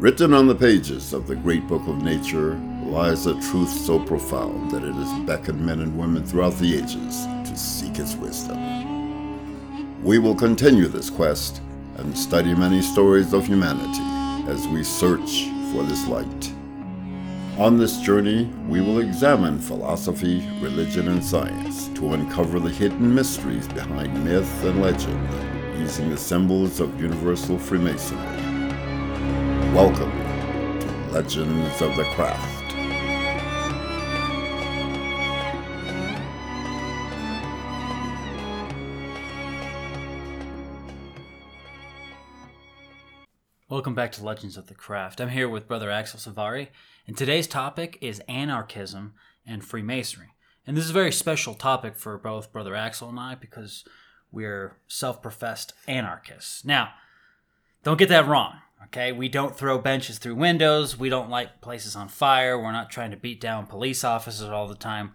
Written on the pages of the great book of nature lies a truth so profound that it has beckoned men and women throughout the ages to seek its wisdom. We will continue this quest and study many stories of humanity as we search for this light. On this journey, we will examine philosophy, religion, and science to uncover the hidden mysteries behind myth and legend using the symbols of universal Freemasonry. Welcome to Legends of the Craft. Welcome back to Legends of the Craft. I'm here with Brother Axel Savari, and today's topic is anarchism and Freemasonry. And this is a very special topic for both Brother Axel and I because we're self professed anarchists. Now, don't get that wrong, okay? We don't throw benches through windows, we don't light places on fire, we're not trying to beat down police officers all the time.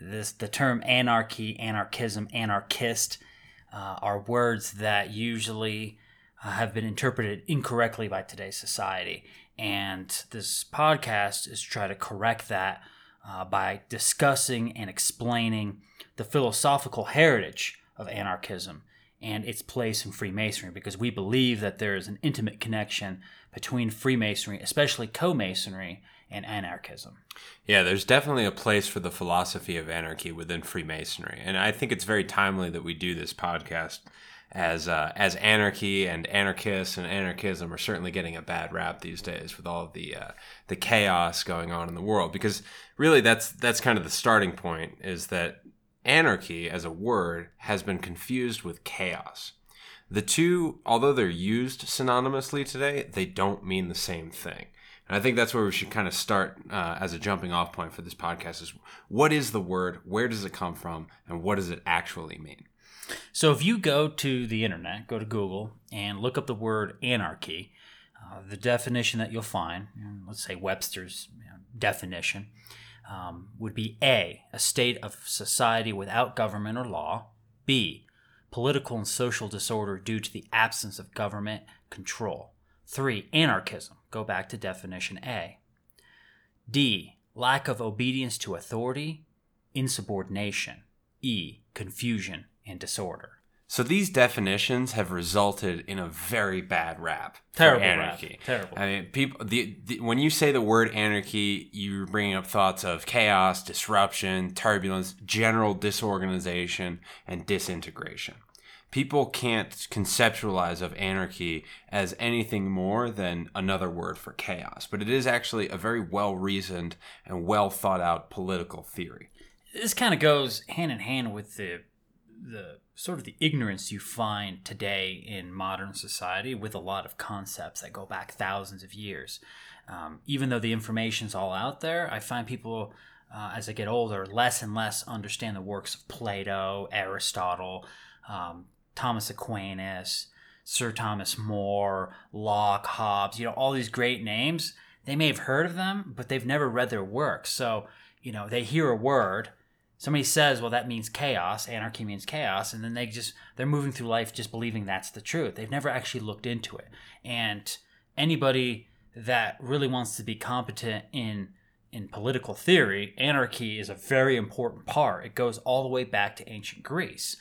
This, the term anarchy, anarchism, anarchist uh, are words that usually uh, have been interpreted incorrectly by today's society. And this podcast is try to correct that uh, by discussing and explaining the philosophical heritage of anarchism and its place in Freemasonry because we believe that there is an intimate connection between Freemasonry, especially co-masonry, and anarchism. Yeah, there's definitely a place for the philosophy of anarchy within Freemasonry, and I think it's very timely that we do this podcast as uh, as anarchy and anarchists and anarchism are certainly getting a bad rap these days with all the uh, the chaos going on in the world because really that's that's kind of the starting point is that anarchy as a word has been confused with chaos. The two, although they're used synonymously today, they don't mean the same thing. And I think that's where we should kind of start uh, as a jumping off point for this podcast is what is the word, where does it come from, and what does it actually mean? So if you go to the internet, go to Google and look up the word anarchy, uh, the definition that you'll find, let's say Webster's definition, um, would be A, a state of society without government or law, B, political and social disorder due to the absence of government control, 3, anarchism, go back to definition A, D, lack of obedience to authority, insubordination, E, confusion and disorder. So these definitions have resulted in a very bad rap Terrible anarchy. rap. Terrible. I mean, people. The, the, when you say the word anarchy, you're bringing up thoughts of chaos, disruption, turbulence, general disorganization, and disintegration. People can't conceptualize of anarchy as anything more than another word for chaos, but it is actually a very well reasoned and well thought out political theory. This kind of goes hand in hand with the the sort of the ignorance you find today in modern society with a lot of concepts that go back thousands of years. Um, even though the information's all out there, I find people uh, as I get older less and less understand the works of Plato, Aristotle, um, Thomas Aquinas, Sir Thomas More, Locke, Hobbes. You know all these great names. They may have heard of them, but they've never read their works. So you know they hear a word somebody says well that means chaos anarchy means chaos and then they just they're moving through life just believing that's the truth. They've never actually looked into it. And anybody that really wants to be competent in in political theory anarchy is a very important part. It goes all the way back to ancient greece.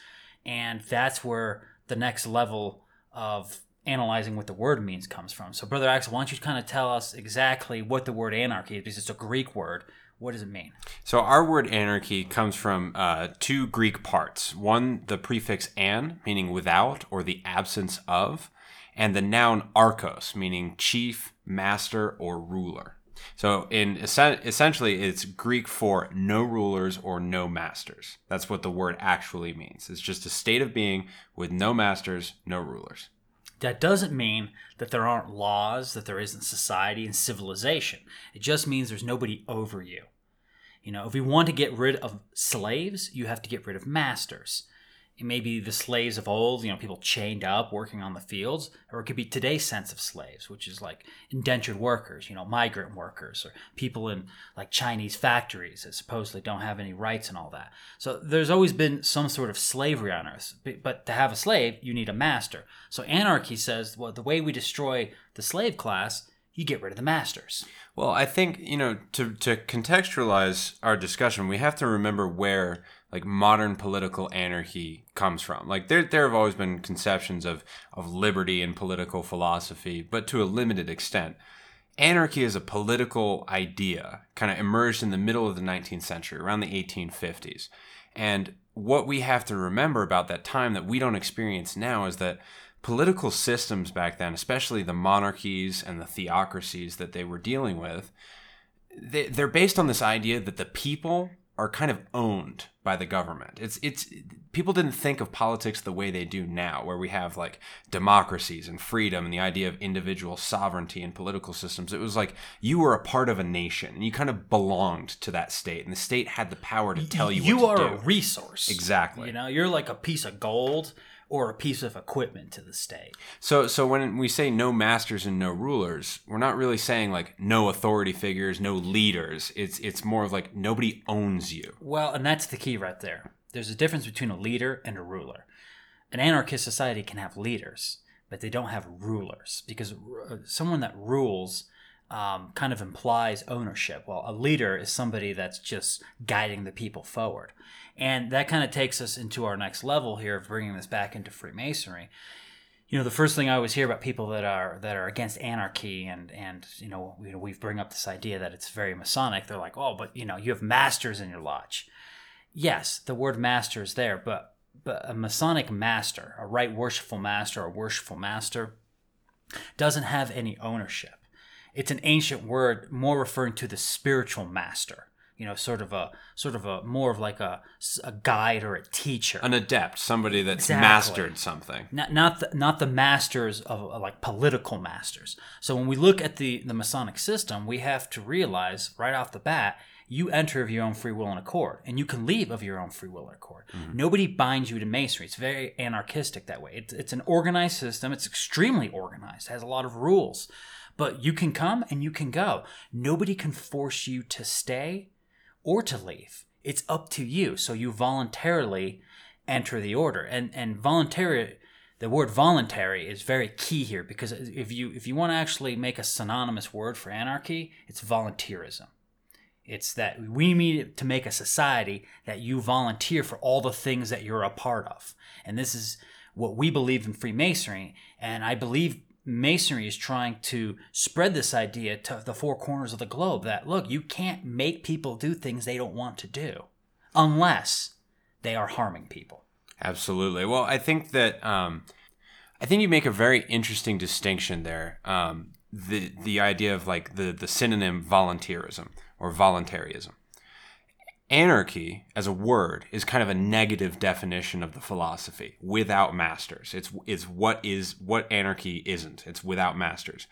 And that's where the next level of analyzing what the word means comes from. So brother axel why don't you kind of tell us exactly what the word anarchy is because it's a greek word what does it mean? So our word anarchy comes from uh, two Greek parts. One, the prefix an, meaning without or the absence of, and the noun archos, meaning chief, master, or ruler. So in essentially, it's Greek for no rulers or no masters. That's what the word actually means. It's just a state of being with no masters, no rulers. That doesn't mean that there aren't laws, that there isn't society and civilization. It just means there's nobody over you. You know, if we want to get rid of slaves, you have to get rid of masters. It may be the slaves of old, you know, people chained up working on the fields, or it could be today's sense of slaves, which is like indentured workers, you know, migrant workers, or people in like Chinese factories that supposedly don't have any rights and all that. So there's always been some sort of slavery on earth. But to have a slave, you need a master. So anarchy says, well, the way we destroy the slave class you get rid of the masters. Well, I think you know to to contextualize our discussion, we have to remember where like modern political anarchy comes from. Like there there have always been conceptions of of liberty and political philosophy, but to a limited extent. Anarchy as a political idea kind of emerged in the middle of the 19th century, around the 1850s. And what we have to remember about that time that we don't experience now is that political systems back then, especially the monarchies and the theocracies that they were dealing with, they, they're based on this idea that the people are kind of owned by the government. It's it's people didn't think of politics the way they do now, where we have like democracies and freedom and the idea of individual sovereignty and political systems. It was like you were a part of a nation and you kind of belonged to that state, and the state had the power to tell you. You what to are a resource. Exactly. You know, you're like a piece of gold or a piece of equipment to the state. So, so when we say no masters and no rulers, we're not really saying like no authority figures, no leaders. It's it's more of like nobody owns you. Well, and that's the key right there. There's a difference between a leader and a ruler. An anarchist society can have leaders, but they don't have rulers because uh, someone that rules um, kind of implies ownership. Well, a leader is somebody that's just guiding the people forward. And that kind of takes us into our next level here of bringing this back into Freemasonry. You know, the first thing I always hear about people that are that are against anarchy and and you know we we bring up this idea that it's very Masonic. They're like, oh, but you know, you have masters in your lodge. Yes, the word master is there, but but a Masonic master, a right worshipful master, a worshipful master, doesn't have any ownership. It's an ancient word, more referring to the spiritual master. You know, sort of a sort of a more of like a, a guide or a teacher. An adept, somebody that's Exactly. mastered something. not not the, not the masters of like political masters. So when we look at the the Masonic system, we have to realize right off the bat, you enter of your own free will and accord, and you can leave of your own free will and accord. Mm-hmm. Nobody binds you to masonry. It's very anarchistic that way. It's, it's an organized system. It's extremely organized. It has a lot of rules, but you can come and you can go. Nobody can force you to stay or to leave. It's up to you. So you voluntarily enter the order. And and voluntary the word voluntary is very key here because if you if you want to actually make a synonymous word for anarchy, it's volunteerism. It's that we need to make a society that you volunteer for all the things that you're a part of. And this is what we believe in Freemasonry. And I believe Masonry is trying to spread this idea to the four corners of the globe that, look, you can't make people do things they don't want to do unless they are harming people. Absolutely. Well, I think that um, I think you make a very interesting distinction there. Um, the the idea of like the the synonym volunteerism or voluntarism. Anarchy as a word is kind of a negative definition of the philosophy without masters. It's it's what is what anarchy isn't. It's without masters.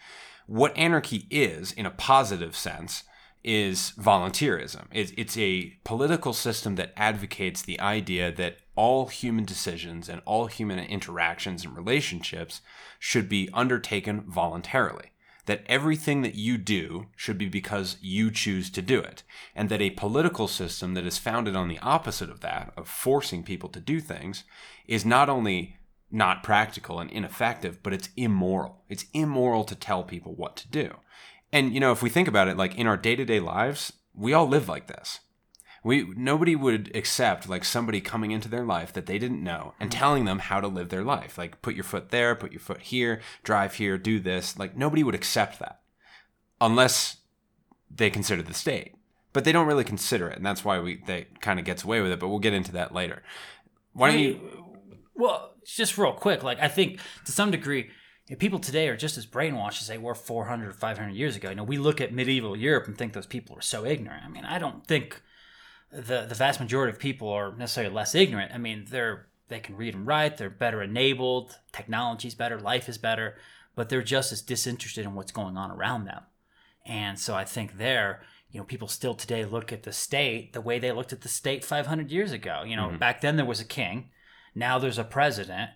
What anarchy is in a positive sense is volunteerism. It's, it's a political system that advocates the idea that all human decisions and all human interactions and relationships should be undertaken voluntarily. That everything that you do should be because you choose to do it. And that a political system that is founded on the opposite of that, of forcing people to do things, is not only not practical and ineffective, but it's immoral. It's immoral to tell people what to do. And you know, if we think about it, like in our day-to-day lives, we all live like this. We nobody would accept like somebody coming into their life that they didn't know and mm-hmm. telling them how to live their life. Like put your foot there, put your foot here, drive here, do this. Like nobody would accept that unless they consider the state. But they don't really consider it, and that's why we they kind of gets away with it, but we'll get into that later. Why don't you Well, just real quick, like I think to some degree, people today are just as brainwashed as they were 400 500 years ago. You know, we look at medieval Europe and think those people were so ignorant. I mean, I don't think the the vast majority of people are necessarily less ignorant. I mean, they're they can read and write, they're better enabled, technology's better, life is better, but they're just as disinterested in what's going on around them. And so I think there, you know, people still today look at the state the way they looked at the state 500 years ago. You know, mm-hmm. back then there was a king, now there's a president.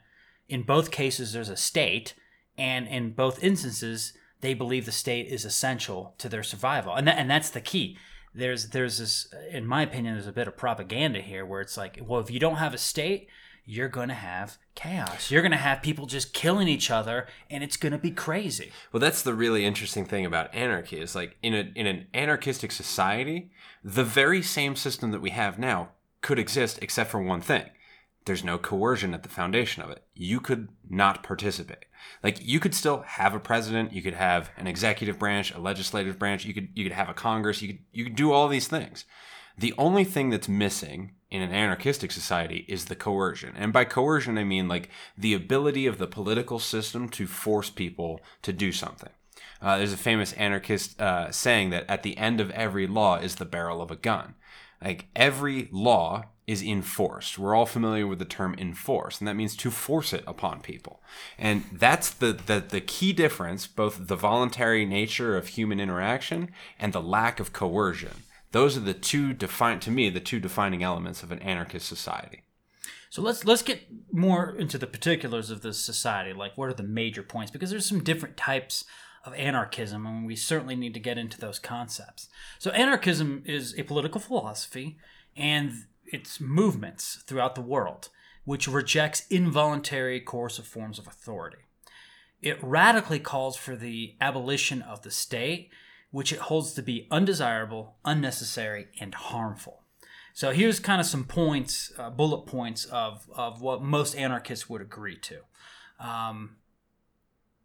In both cases, there's a state, and in both instances, they believe the state is essential to their survival, and that, and that's the key. There's there's this, in my opinion, there's a bit of propaganda here where it's like, well, if you don't have a state, you're going to have chaos. You're going to have people just killing each other and it's going to be crazy. Well, that's the really interesting thing about anarchy is like in a in an anarchistic society, the very same system that we have now could exist except for one thing. There's no coercion at the foundation of it. You could not participate. Like you could still have a president, you could have an executive branch, a legislative branch, you could you could have a congress, you could you could do all these things. The only thing that's missing in an anarchistic society is the coercion. And by coercion, I mean like the ability of the political system to force people to do something. Uh, there's a famous anarchist uh, saying that at the end of every law is the barrel of a gun. Like every law is enforced. We're all familiar with the term enforce, and that means to force it upon people. And that's the, the, the key difference, both the voluntary nature of human interaction and the lack of coercion. Those are the two define to me the two defining elements of an anarchist society. So let's let's get more into the particulars of this society. Like, what are the major points? Because there's some different types of anarchism, and we certainly need to get into those concepts. So, anarchism is a political philosophy and its movements throughout the world, which rejects involuntary coercive forms of authority. It radically calls for the abolition of the state which it holds to be undesirable, unnecessary, and harmful. So here's kind of some points, uh, bullet points of, of what most anarchists would agree to. Um,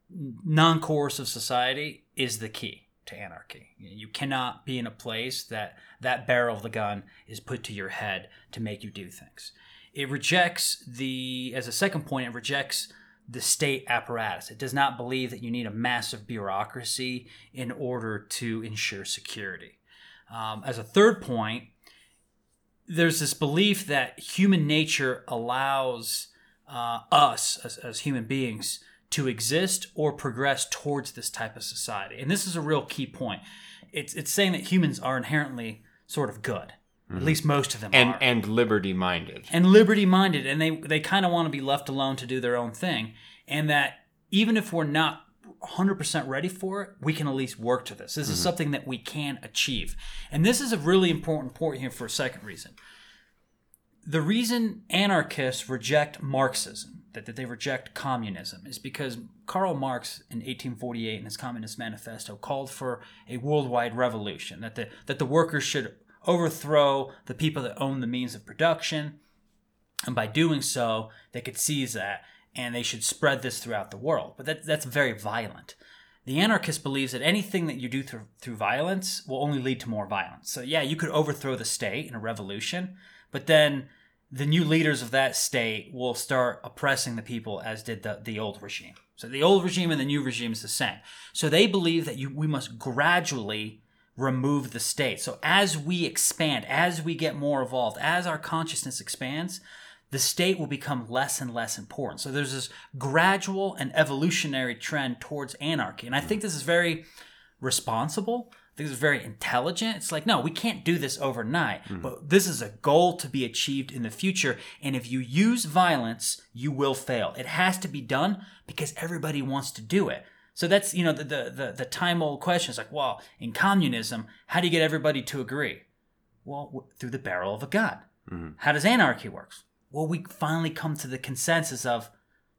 non coercive society is the key to anarchy. You cannot be in a place that that barrel of the gun is put to your head to make you do things. It rejects the, as a second point, it rejects the state apparatus. It does not believe that you need a massive bureaucracy in order to ensure security. Um, as a third point, there's this belief that human nature allows uh, us as, as human beings to exist or progress towards this type of society. And this is a real key point. It's, it's saying that humans are inherently sort of good. Mm-hmm. At least most of them and, are. And liberty minded. And liberty minded. And they, they kind of want to be left alone to do their own thing. And that even if we're not 100% ready for it, we can at least work to this. This mm-hmm. is something that we can achieve. And this is a really important point here for a second reason. The reason anarchists reject Marxism, that, that they reject communism, is because Karl Marx in 1848 in his Communist Manifesto called for a worldwide revolution, that the, that the workers should overthrow the people that own the means of production. And by doing so, they could seize that and they should spread this throughout the world. But that, that's very violent. The anarchist believes that anything that you do through, through violence will only lead to more violence. So, yeah, you could overthrow the state in a revolution, but then the new leaders of that state will start oppressing the people as did the, the old regime. So, the old regime and the new regime is the same. So, they believe that you, we must gradually remove the state. So as we expand, as we get more evolved, as our consciousness expands, the state will become less and less important. So there's this gradual and evolutionary trend towards anarchy. And I think this is very responsible. This is very intelligent. It's like, no, we can't do this overnight, mm-hmm. but this is a goal to be achieved in the future. And if you use violence, you will fail. It has to be done because everybody wants to do it. So that's you know the the the, the time old question is like, well, in communism, how do you get everybody to agree? Well, through the barrel of a gun. Mm-hmm. How does anarchy work? Well, we finally come to the consensus of,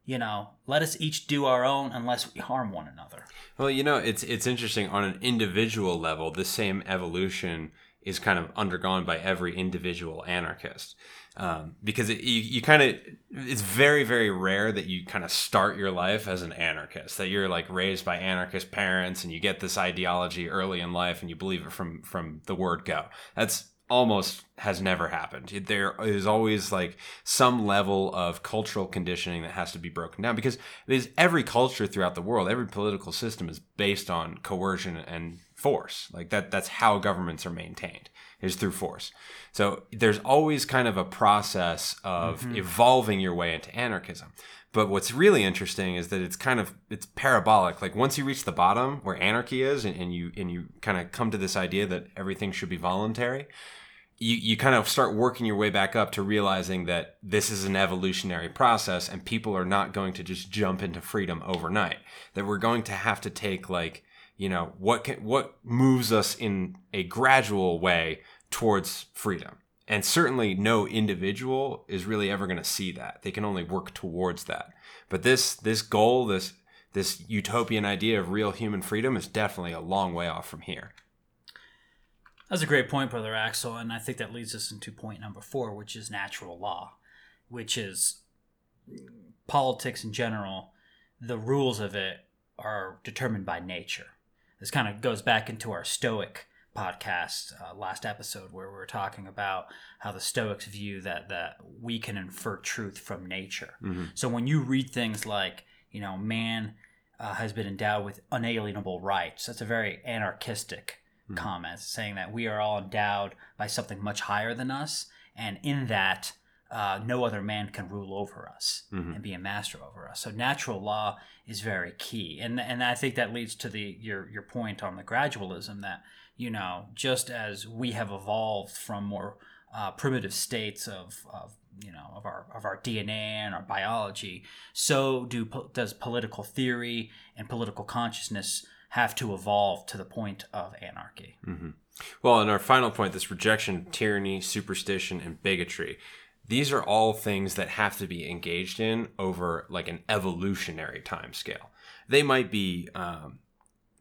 you know, let us each do our own unless we harm one another. Well, you know, it's it's interesting on an individual level. The same evolution is kind of undergone by every individual anarchist um, because it, you, you kind of it's very very rare that you kind of start your life as an anarchist that you're like raised by anarchist parents and you get this ideology early in life and you believe it from from the word go that's almost has never happened there is always like some level of cultural conditioning that has to be broken down because there's every culture throughout the world every political system is based on coercion and force like that that's how governments are maintained is through force. So there's always kind of a process of mm-hmm. evolving your way into anarchism. But what's really interesting is that it's kind of it's parabolic. Like once you reach the bottom where anarchy is, and, and you and you kind of come to this idea that everything should be voluntary, you, you kind of start working your way back up to realizing that this is an evolutionary process and people are not going to just jump into freedom overnight. That we're going to have to take like you know what can what moves us in a gradual way towards freedom and certainly no individual is really ever going to see that. They can only work towards that. But this this goal, this this utopian idea of real human freedom is definitely a long way off from here. That's a great point, Brother Axel, and I think that leads us into point number four, which is natural law, which is politics in general. The rules of it are determined by nature. This kind of goes back into our Stoic podcast uh, last episode where we were talking about how the Stoics view that that we can infer truth from nature. Mm-hmm. So when you read things like you know man uh, has been endowed with unalienable rights, that's a very anarchistic Mhm. comment, saying that we are all endowed by something much higher than us, and in that. Uh, no other man can rule over us Mhm. and be a master over us. So natural law is very key, and and I think that leads to the your your point on the gradualism that you know just as we have evolved from more uh, primitive states of, of you know of our of our DNA and our biology, so do does political theory and political consciousness have to evolve to the point of anarchy. hmm Well, and our final point this rejection tyranny, superstition, and bigotry. These are all things that have to be engaged in over like an evolutionary time scale. They might be um,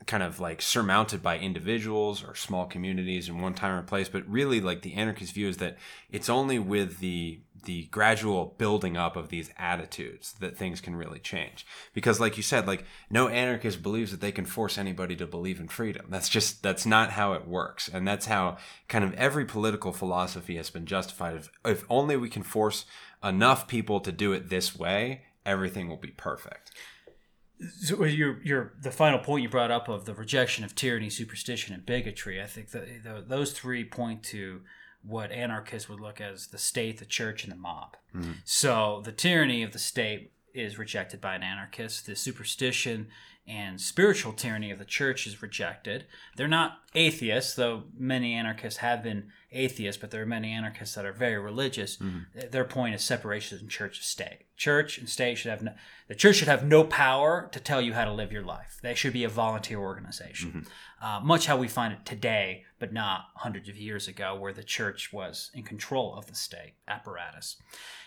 kind of like surmounted by individuals or small communities in one time or place, but really, like the anarchist view is that it's only with the the gradual building up of these attitudes that things can really change. Because, like you said, like no anarchist believes that they can force anybody to believe in freedom. That's just that's not how it works, and that's how kind of every political philosophy has been justified. If, if only we can force enough people to do it this way, everything will be perfect. So your your the final point you brought up of the rejection of tyranny, superstition, and bigotry. I think that those three point to what anarchists would look as the state, the church, and the mob. Mm-hmm. So the tyranny of the state is rejected by an anarchist. The superstition and spiritual tyranny of the church is rejected. They're not atheists, though many anarchists have been atheists, but there are many anarchists that are very religious. Their point is separation in church and state. Church and state should have no, the church should have no power to tell you how to live your life. They should be a volunteer organization, uh, much how we find it today, but not hundreds of years ago, where the church was in control of the state apparatus.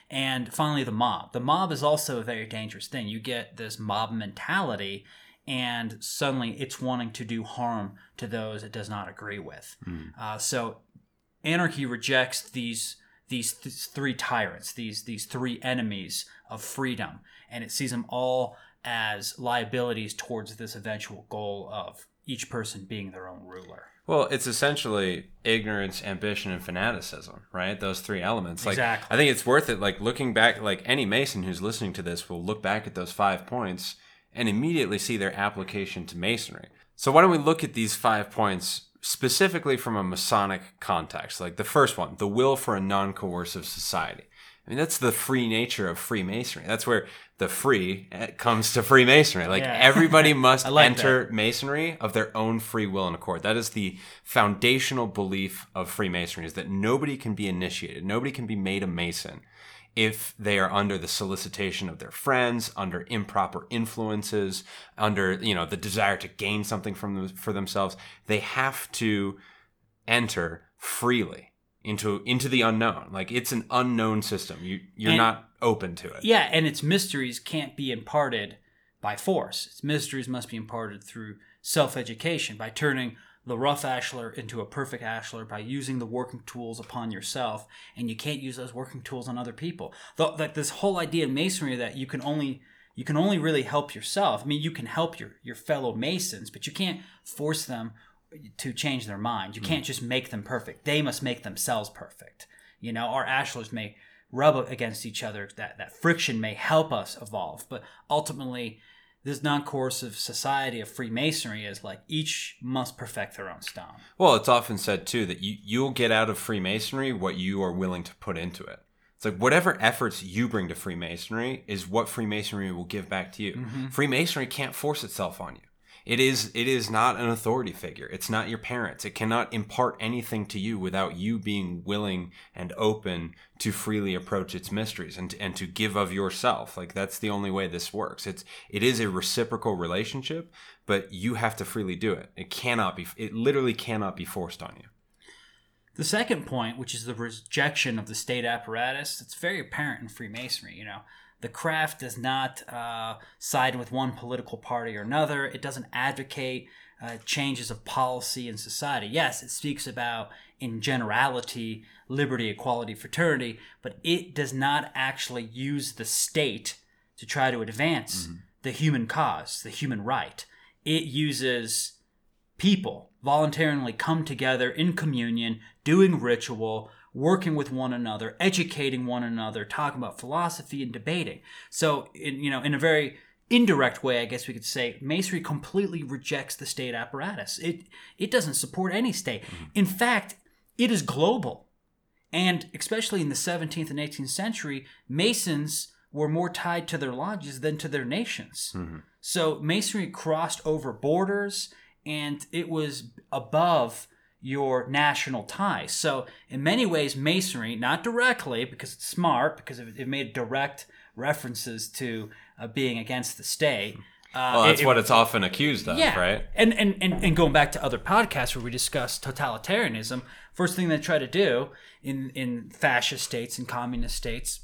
And finally, the mob. The mob is also a very dangerous thing. You get this mob mentality, and suddenly it's wanting to do harm to those it does not agree with. Uh, so, anarchy rejects these these th- three tyrants, these these three enemies of freedom, and it sees them all as liabilities towards this eventual goal of each person being their own ruler. Well, it's essentially ignorance, ambition, and fanaticism, right? Those three elements. Like, Exactly. I think it's worth it. Like looking back, like any Mason who's listening to this will look back at those five points and immediately see their application to Masonry. So why don't we look at these five points specifically from a Masonic context? Like the first one, the will for a non-coercive society. I mean, that's the free nature of Freemasonry. That's where the free eh, comes to Freemasonry. Like Yeah. everybody must like enter Masonry of their own free will and accord. That is the foundational belief of Freemasonry is that nobody can be initiated, nobody can be made a Mason if they are under the solicitation of their friends, under improper influences, under you know the desire to gain something from them, for themselves. They have to enter freely into into the unknown. Like it's an unknown system. You you're And- not open to it. Yeah, and its mysteries can't be imparted by force. Its mysteries must be imparted through self education, by turning the rough ashlar into a perfect ashlar, by using the working tools upon yourself, and you can't use those working tools on other people. Though like this whole idea in masonry that you can only you can only really help yourself. I mean, you can help your your fellow masons, but you can't force them to change their mind. You hmm. can't just make them perfect. They must make themselves perfect. You know, our ashlars may rub against each other. That that friction may help us evolve, but ultimately, this non-coercive society of Freemasonry is like each must perfect their own stone. Well, it's often said too that you you'll get out of Freemasonry what you are willing to put into it. It's like whatever efforts you bring to Freemasonry is what Freemasonry will give back to you. Mm-hmm. Freemasonry can't force itself on you. It is it is not an authority figure. It's not your parents. It cannot impart anything to you without you being willing and open to freely approach its mysteries and and to give of yourself. Like that's the only way this works. It's it is a reciprocal relationship, but you have to freely do it. It cannot be it literally cannot be forced on you. The second point, which is the rejection of the state apparatus, it's very apparent in Freemasonry. You know, the craft does not uh, side with one political party or another. It doesn't advocate uh, changes of policy in society. Yes, it speaks about, in generality, liberty, equality, fraternity, but it does not actually use the state to try to advance the human cause, the human right. It uses people voluntarily come together in communion, doing ritual, working with one another, educating one another, talking about philosophy and debating. So, in, you know, in a very indirect way, I guess we could say, Masonry completely rejects the state apparatus. It it doesn't support any state. Mm-hmm. In fact, it is global. And especially in the 17th and 18th century, Masons were more tied to their lodges than to their nations. Mm-hmm. So Masonry crossed over borders and it was above your national ties. So in many ways, Masonry, not directly because it's smart, because it, made direct references to uh, being against the state. Uh, Well, that's it- what it's often accused of, yeah. right? And, and and and going back to other podcasts where we discuss totalitarianism, first thing they try to do in in fascist states and communist states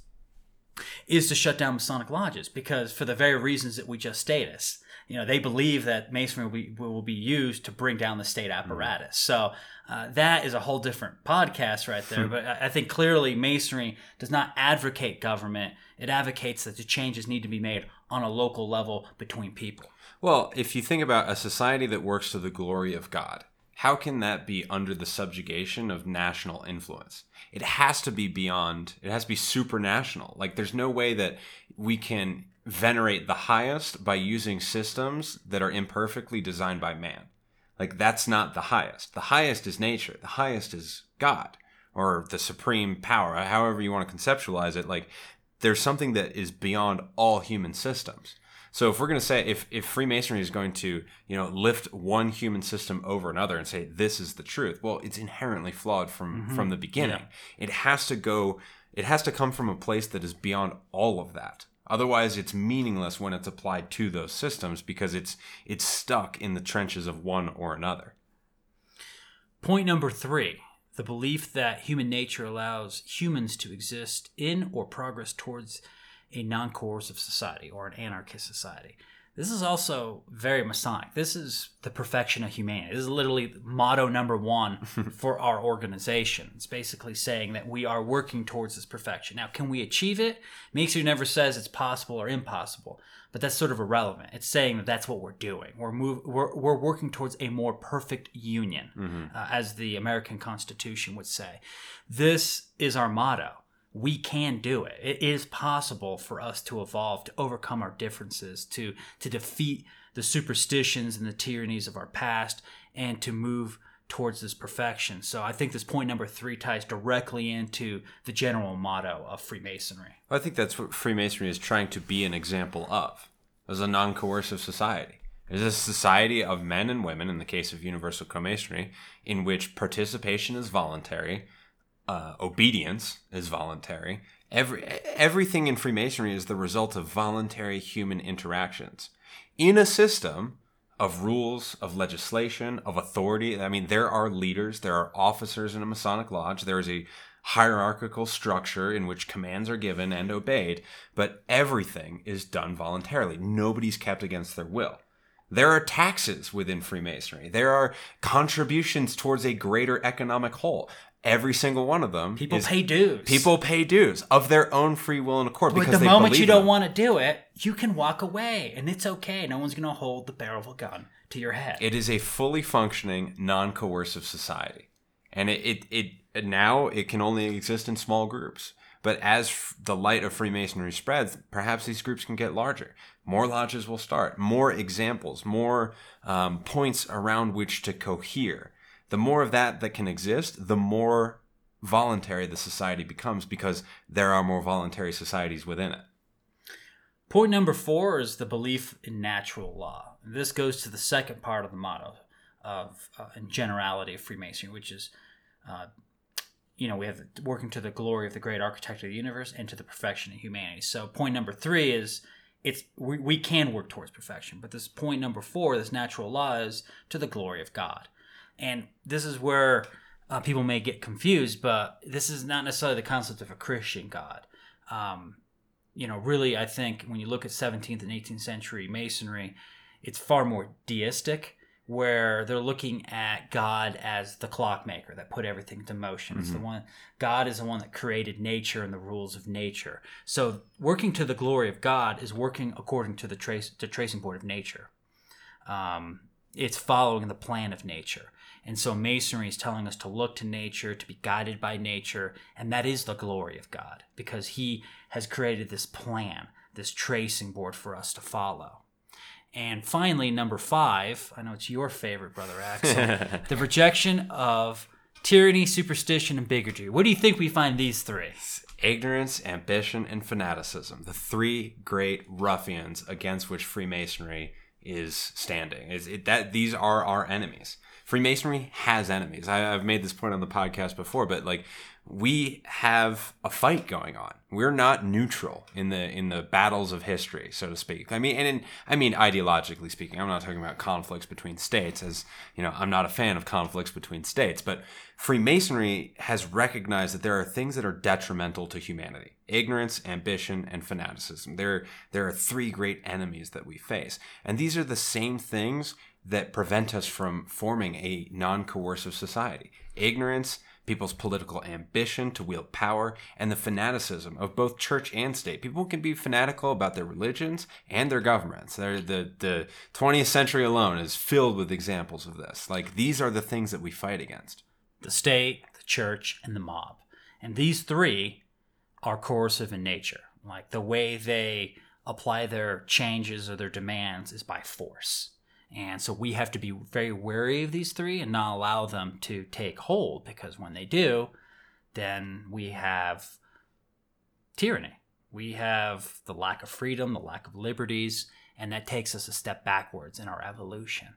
is to shut down Masonic lodges because for the very reasons that we just stated. You know, they believe that masonry will be, will be used to bring down the state apparatus. So uh, that is a whole different podcast right there. but I I think clearly masonry does not advocate government. It advocates that the changes need to be made on a local level between people. Well, if you think about a society that works to the glory of God, how can that be under the subjugation of national influence? It has to be beyond, it has to be supranational. Like, there's no way that we can venerate the highest by using systems that are imperfectly designed by man. Like, that's not the highest. The highest is nature, the highest is God or the supreme power, however you want to conceptualize it. Like, there's something that is beyond all human systems. So if we're going to say if if Freemasonry is going to you know lift one human system over another and say this is the truth, well, it's inherently flawed from mm-hmm. from the beginning. It has to go. It has to come from a place that is beyond all of that. Otherwise, it's meaningless when it's applied to those systems because it's it's stuck in the trenches of one or another. Point number three the belief that human nature allows humans to exist in or progress towards a non coercive society or an anarchist society. This is also very Masonic. This is the perfection of humanity. This is literally motto number one for our organization. It's basically saying that we are working towards this perfection. Now, can we achieve it? Masonry never says it's possible or impossible, but that's sort of irrelevant. It's saying that that's what we're doing. We're move, we're, we're working towards a more perfect union, uh, as the American Constitution would say. This is our motto we can do it. It is possible for us to evolve, to overcome our differences, to to defeat the superstitions and the tyrannies of our past, and to move towards this perfection. So I think this point number three ties directly into the general motto of Freemasonry. I think that's what Freemasonry is trying to be an example of, as a non-coercive society. Is a society of men and women, in the case of Universal Co-Masonry, in which participation is voluntary, uh, obedience is voluntary. Every everything in Freemasonry is the result of voluntary human interactions in a system of rules, of legislation, of authority. I mean, there are leaders, there are officers in a Masonic lodge. There is a hierarchical structure in which commands are given and obeyed, but everything is done voluntarily. Nobody's kept against their will. There are taxes within Freemasonry. There are contributions towards a greater economic whole. Every single one of them. People pay dues. People pay dues of their own free will and accord But because the moment you don't them. want to do it, you can walk away, and it's okay. No one's going to hold the barrel of a gun to your head. It is a fully functioning, non-coercive society, and it, it it now it can only exist in small groups. But as f- the light of Freemasonry spreads, perhaps these groups can get larger. More lodges will start, more examples, more um, points around which to cohere. The more of that that can exist, the more voluntary the society becomes because there are more voluntary societies within it. Point number four is the belief in natural law. This goes to the second part of the motto of uh, in generality of Freemasonry, which is, uh, you know, we have working to the glory of the great architect of the universe and to the perfection of humanity. So point number three is it's we, we can work towards perfection, but this point number four, this natural law, is to the glory of God, and this is where uh, people may get confused, but this is not necessarily the concept of a Christian God. Um, you know, really, I think when you look at 17th and 18th century masonry, it's far more deistic, where they're looking at God as the clockmaker that put everything into motion. It's the one God is the one that created nature and the rules of nature. So working to the glory of God is working according to the trace the tracing board of nature. Um, it's following the plan of nature. And so masonry is telling us to look to nature, to be guided by nature, and that is the glory of God because he has created this plan, this tracing board for us to follow. And finally, number five, I know it's your favorite, Brother Axel, the rejection of tyranny, superstition, and bigotry. What do you think we find these three? Ignorance, ambition, and fanaticism. The three great ruffians against which Freemasonry is standing. Is it that these are our enemies. Freemasonry has enemies. I, I've made this point on the podcast before, but like we have a fight going on. We're not neutral in the in the battles of history, so to speak. I mean, and in, I mean ideologically speaking. I'm not talking about conflicts between states, as you know, I'm not a fan of conflicts between states. But Freemasonry has recognized that there are things that are detrimental to humanity: ignorance, ambition, and fanaticism. There, there are three great enemies that we face, and these are the same things that prevent us from forming a non-coercive society: ignorance people's political ambition to wield power, and the fanaticism of both church and state. People can be fanatical about their religions and their governments. The the 20th century alone is filled with examples of this. Like these are the things that we fight against. The state, the church, and the mob. And these three are coercive in nature. Like the way they apply their changes or their demands is by force. And so we have to be very wary of these three and not allow them to take hold because when they do, then we have tyranny. We have the lack of freedom, the lack of liberties, and that takes us a step backwards in our evolution.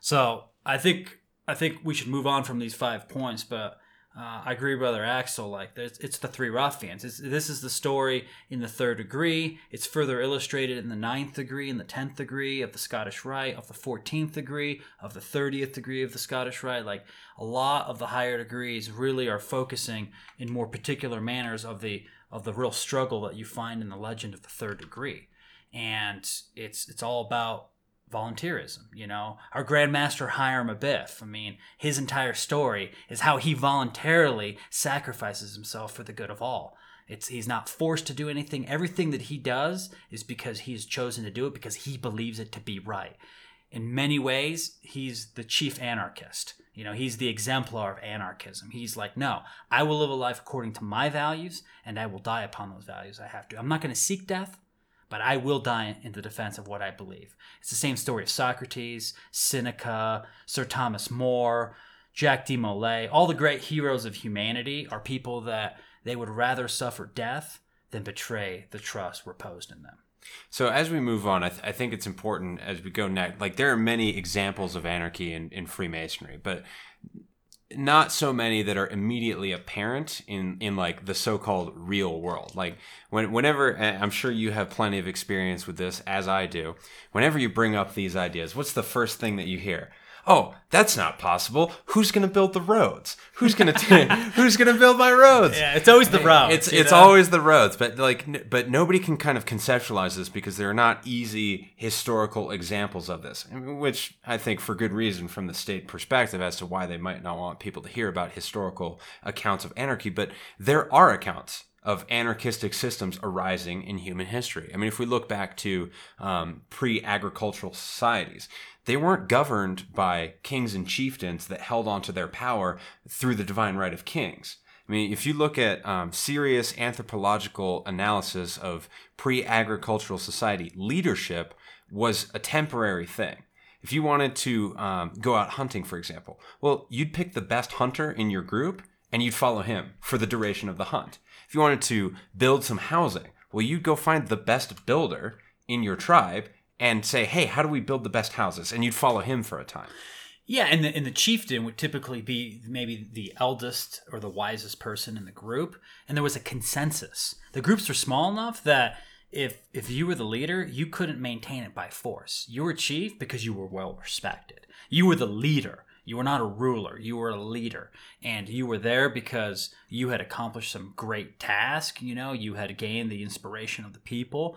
So I think I think we should move on from these five points, but uh, I agree, brother Axel. Like it's, the three ruffians. It's, this is the story in the third degree. It's further illustrated in the ninth degree, in the tenth degree of the Scottish Rite, of the fourteenth degree, of the thirtieth degree of the Scottish Rite. Like a lot of the higher degrees really are focusing in more particular manners of the of the real struggle that you find in the legend of the third degree, and it's it's all about volunteerism. You know, our Grandmaster Hiram Abiff. I mean, his entire story is how he voluntarily sacrifices himself for the good of all. It's he's not forced to do anything. Everything that he does is because he's chosen to do it because he believes it to be right. In many ways, he's the chief anarchist. You know, he's the exemplar of anarchism. He's like, no, I will live a life according to my values, and I will die upon those values. I have to. I'm not going to seek death but I will die in the defense of what I believe. It's the same story of Socrates, Seneca, Sir Thomas More, Jacques de Molay. All the great heroes of humanity are people that they would rather suffer death than betray the trust reposed in them. So as we move on, I, th- I think it's important as we go next. Like there are many examples of anarchy in, in Freemasonry, but not so many that are immediately apparent in in like the so-called real world. Like when whenever i'm sure you have plenty of experience with this as i do whenever you bring up these ideas what's the first thing that you hear oh that's not possible who's going to build the roads who's going to who's going to build my roads Yeah, it's always the roads. it's it's always the roads but like n- but nobody can kind of conceptualize this because there are not easy historical examples of this which i think for good reason from the state perspective as to why they might not want people to hear about historical accounts of anarchy but there are accounts of anarchistic systems arising in human history. I mean, if we look back to um, pre agricultural societies, they weren't governed by kings and chieftains that held onto their power through the divine right of kings. I mean, if you look at um, serious anthropological analysis of pre agricultural society, leadership was a temporary thing. If you wanted to um, go out hunting, for example, well, you'd pick the best hunter in your group and you'd follow him for the duration of the hunt. If you wanted to build some housing, well, you'd go find the best builder in your tribe and say, hey, how do we build the best houses? And you'd follow him for a time. Yeah, and the, and the chieftain would typically be maybe the eldest or the wisest person in the group, and there was a consensus. The groups were small enough that if if you were the leader, you couldn't maintain it by force. You were chief because you were well respected. You were the leader. You were not a ruler, you were a leader. And you were there because you had accomplished some great task, you know, you had gained the inspiration of the people.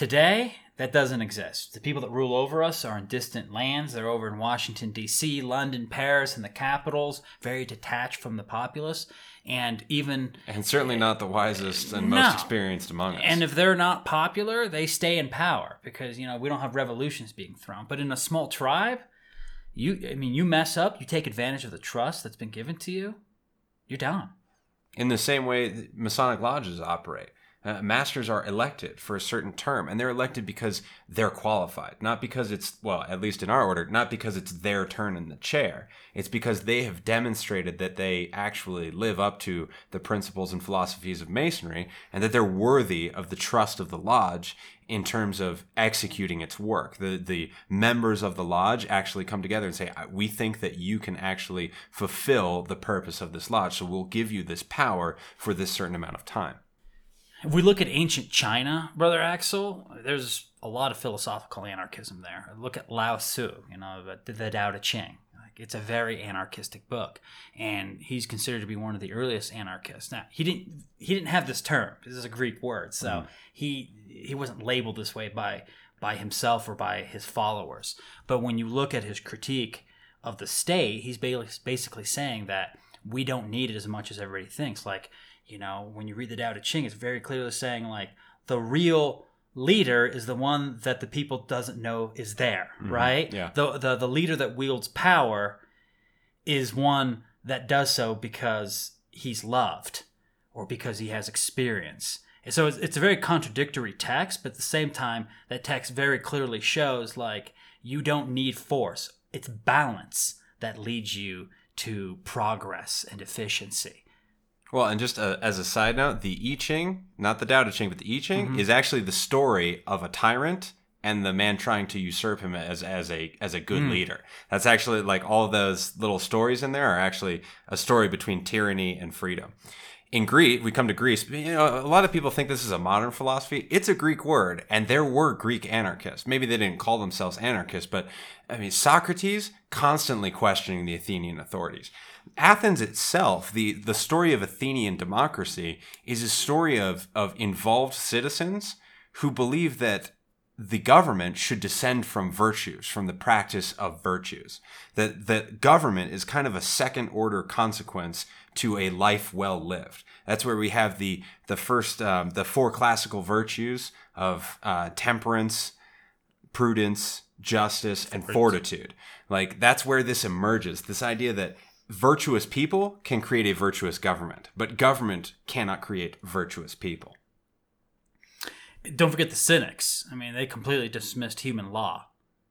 Today, that doesn't exist. The people that rule over us are in distant lands. They're over in Washington, D.C., London, Paris, and the capitals, very detached from the populace. And even. And certainly not the wisest and No. most experienced among us. And if they're not popular, they stay in power because, you know, we don't have revolutions being thrown. But in a small tribe, you, I mean, you mess up, you take advantage of the trust that's been given to you, you're done. in the same way that Masonic lodges operate. Uh, masters are elected for a certain term, and they're elected because they're qualified, not because it's, well, at least in our order, not because it's their turn in the chair. It's because they have demonstrated that they actually live up to the principles and philosophies of Masonry and that they're worthy of the trust of the lodge in terms of executing its work. The the members of the lodge actually come together and say, "We think that you can actually fulfill the purpose of this lodge, so we'll give you this power for this certain amount of time." If we look at ancient China, brother Axel, there's a lot of philosophical anarchism there. Look at Lao Tzu, you know, the, the Tao Te Ching. Like, it's a very anarchistic book, and he's considered to be one of the earliest anarchists. Now, he didn't he didn't have this term. This is a Greek word, so mm. he he wasn't labeled this way by by himself or by his followers. But when you look at his critique of the state, he's basically saying that we don't need it as much as everybody thinks. Like, you know, when you read the Tao Te Ching, it's very clearly saying like the real leader is the one that the people doesn't know is there, mm-hmm. right? yeah. The, the the leader that wields power is one that does so because he's loved or because he has experience. And so it's, it's a very contradictory text, but at the same time, that text very clearly shows like you don't need force. It's balance that leads you to progress and efficiency. Well, and just uh, as a side note, the I Ching, not the Tao Te Ching, but the I Ching, is actually the story of a tyrant and the man trying to usurp him as as a as a good leader. That's actually like all those little stories in there are actually a story between tyranny and freedom. In Greece, we come to Greece. You know, a lot of people think this is a modern philosophy. It's a Greek word, and there were Greek anarchists. Maybe they didn't call themselves anarchists, but I mean, Socrates constantly questioning the Athenian authorities. Athens itself, the, the story of Athenian democracy, is a story of, of involved citizens who believe that the government should descend from virtues, from the practice of virtues. That that government is kind of a second order consequence to a life well lived. That's where we have the the first um, the four classical virtues of uh, temperance, prudence, justice, and fortitude. Like that's where this emerges. This idea that virtuous people can create a virtuous government, but government cannot create virtuous people. Don't forget the cynics. I mean, they completely dismissed human law.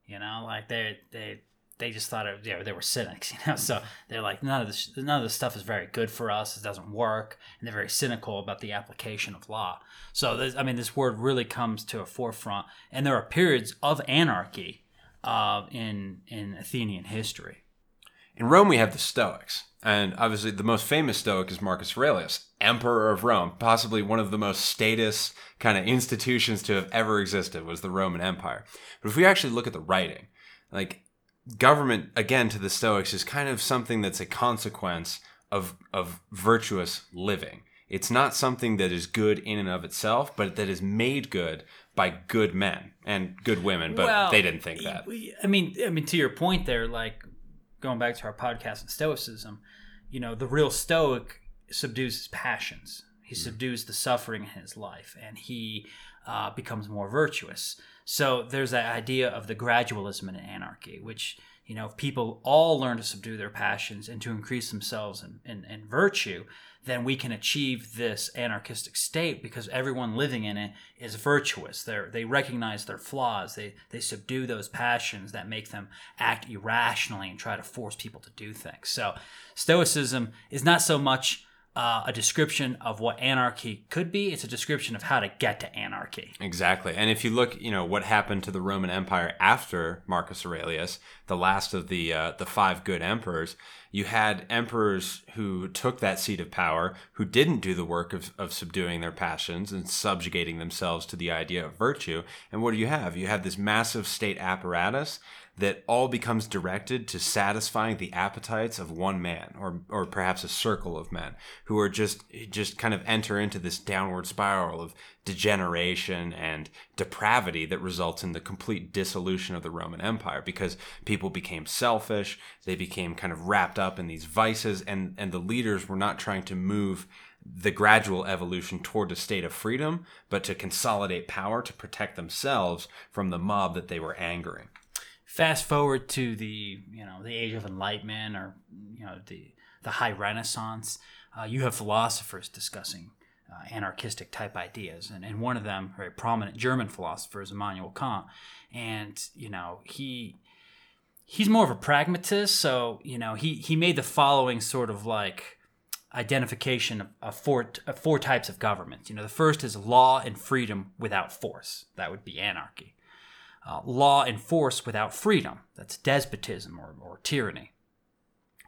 You know, like they they they just thought it, know, they were cynics. You know, so they're like none of this none of this stuff is very good for us. It doesn't work, and they're very cynical about the application of law. So this, I mean, this word really comes to a forefront, and there are periods of anarchy uh, in in Athenian history. In Rome, we have the Stoics. And obviously, the most famous Stoic is Marcus Aurelius, Emperor of Rome. Possibly one of the most status kind of institutions to have ever existed was the Roman Empire. But if we actually look at the writing, like government, again, to the Stoics is kind of something that's a consequence of, of virtuous living. It's not something that is good in and of itself, but that is made good by good men and good women. But Well, they didn't think that. I mean, I mean, to your point there, like going back to our podcast on Stoicism, you know, the real Stoic subdues his passions. He subdues the suffering in his life, and he uh, becomes more virtuous. So there's that idea of the gradualism in anarchy, which you know, if people all learn to subdue their passions and to increase themselves in, in, in virtue, then we can achieve this anarchistic state because everyone living in it is virtuous. They they recognize their flaws. They they subdue those passions that make them act irrationally and try to force people to do things. So Stoicism is not so much uh, a description of what anarchy could be; it's a description of how to get to anarchy. Exactly. And if you look, you know, what happened to the Roman Empire after Marcus Aurelius, the last of the uh, the five good emperors, you had emperors who took that seat of power, who didn't do the work of, of subduing their passions and subjugating themselves to the idea of virtue. And what do you have? You have this massive state apparatus that all becomes directed to satisfying the appetites of one man or or perhaps a circle of men who are just just kind of enter into this downward spiral of degeneration and depravity that results in the complete dissolution of the Roman Empire because people became selfish, they became kind of wrapped up in these vices and and the leaders were not trying to move the gradual evolution toward a state of freedom, but to consolidate power to protect themselves from the mob that they were angering. Fast forward to the you know the age of enlightenment or you know the the high Renaissance. Uh, you have philosophers discussing uh, anarchistic type ideas, and, and one of them, very prominent German philosopher, is Immanuel Kant, and you know he he's more of a pragmatist, so you know he he made the following sort of like identification of, of four of four types of governments. You know, the first is law and freedom without force. That would be anarchy. Uh, law and force without freedom. That's despotism or, or tyranny.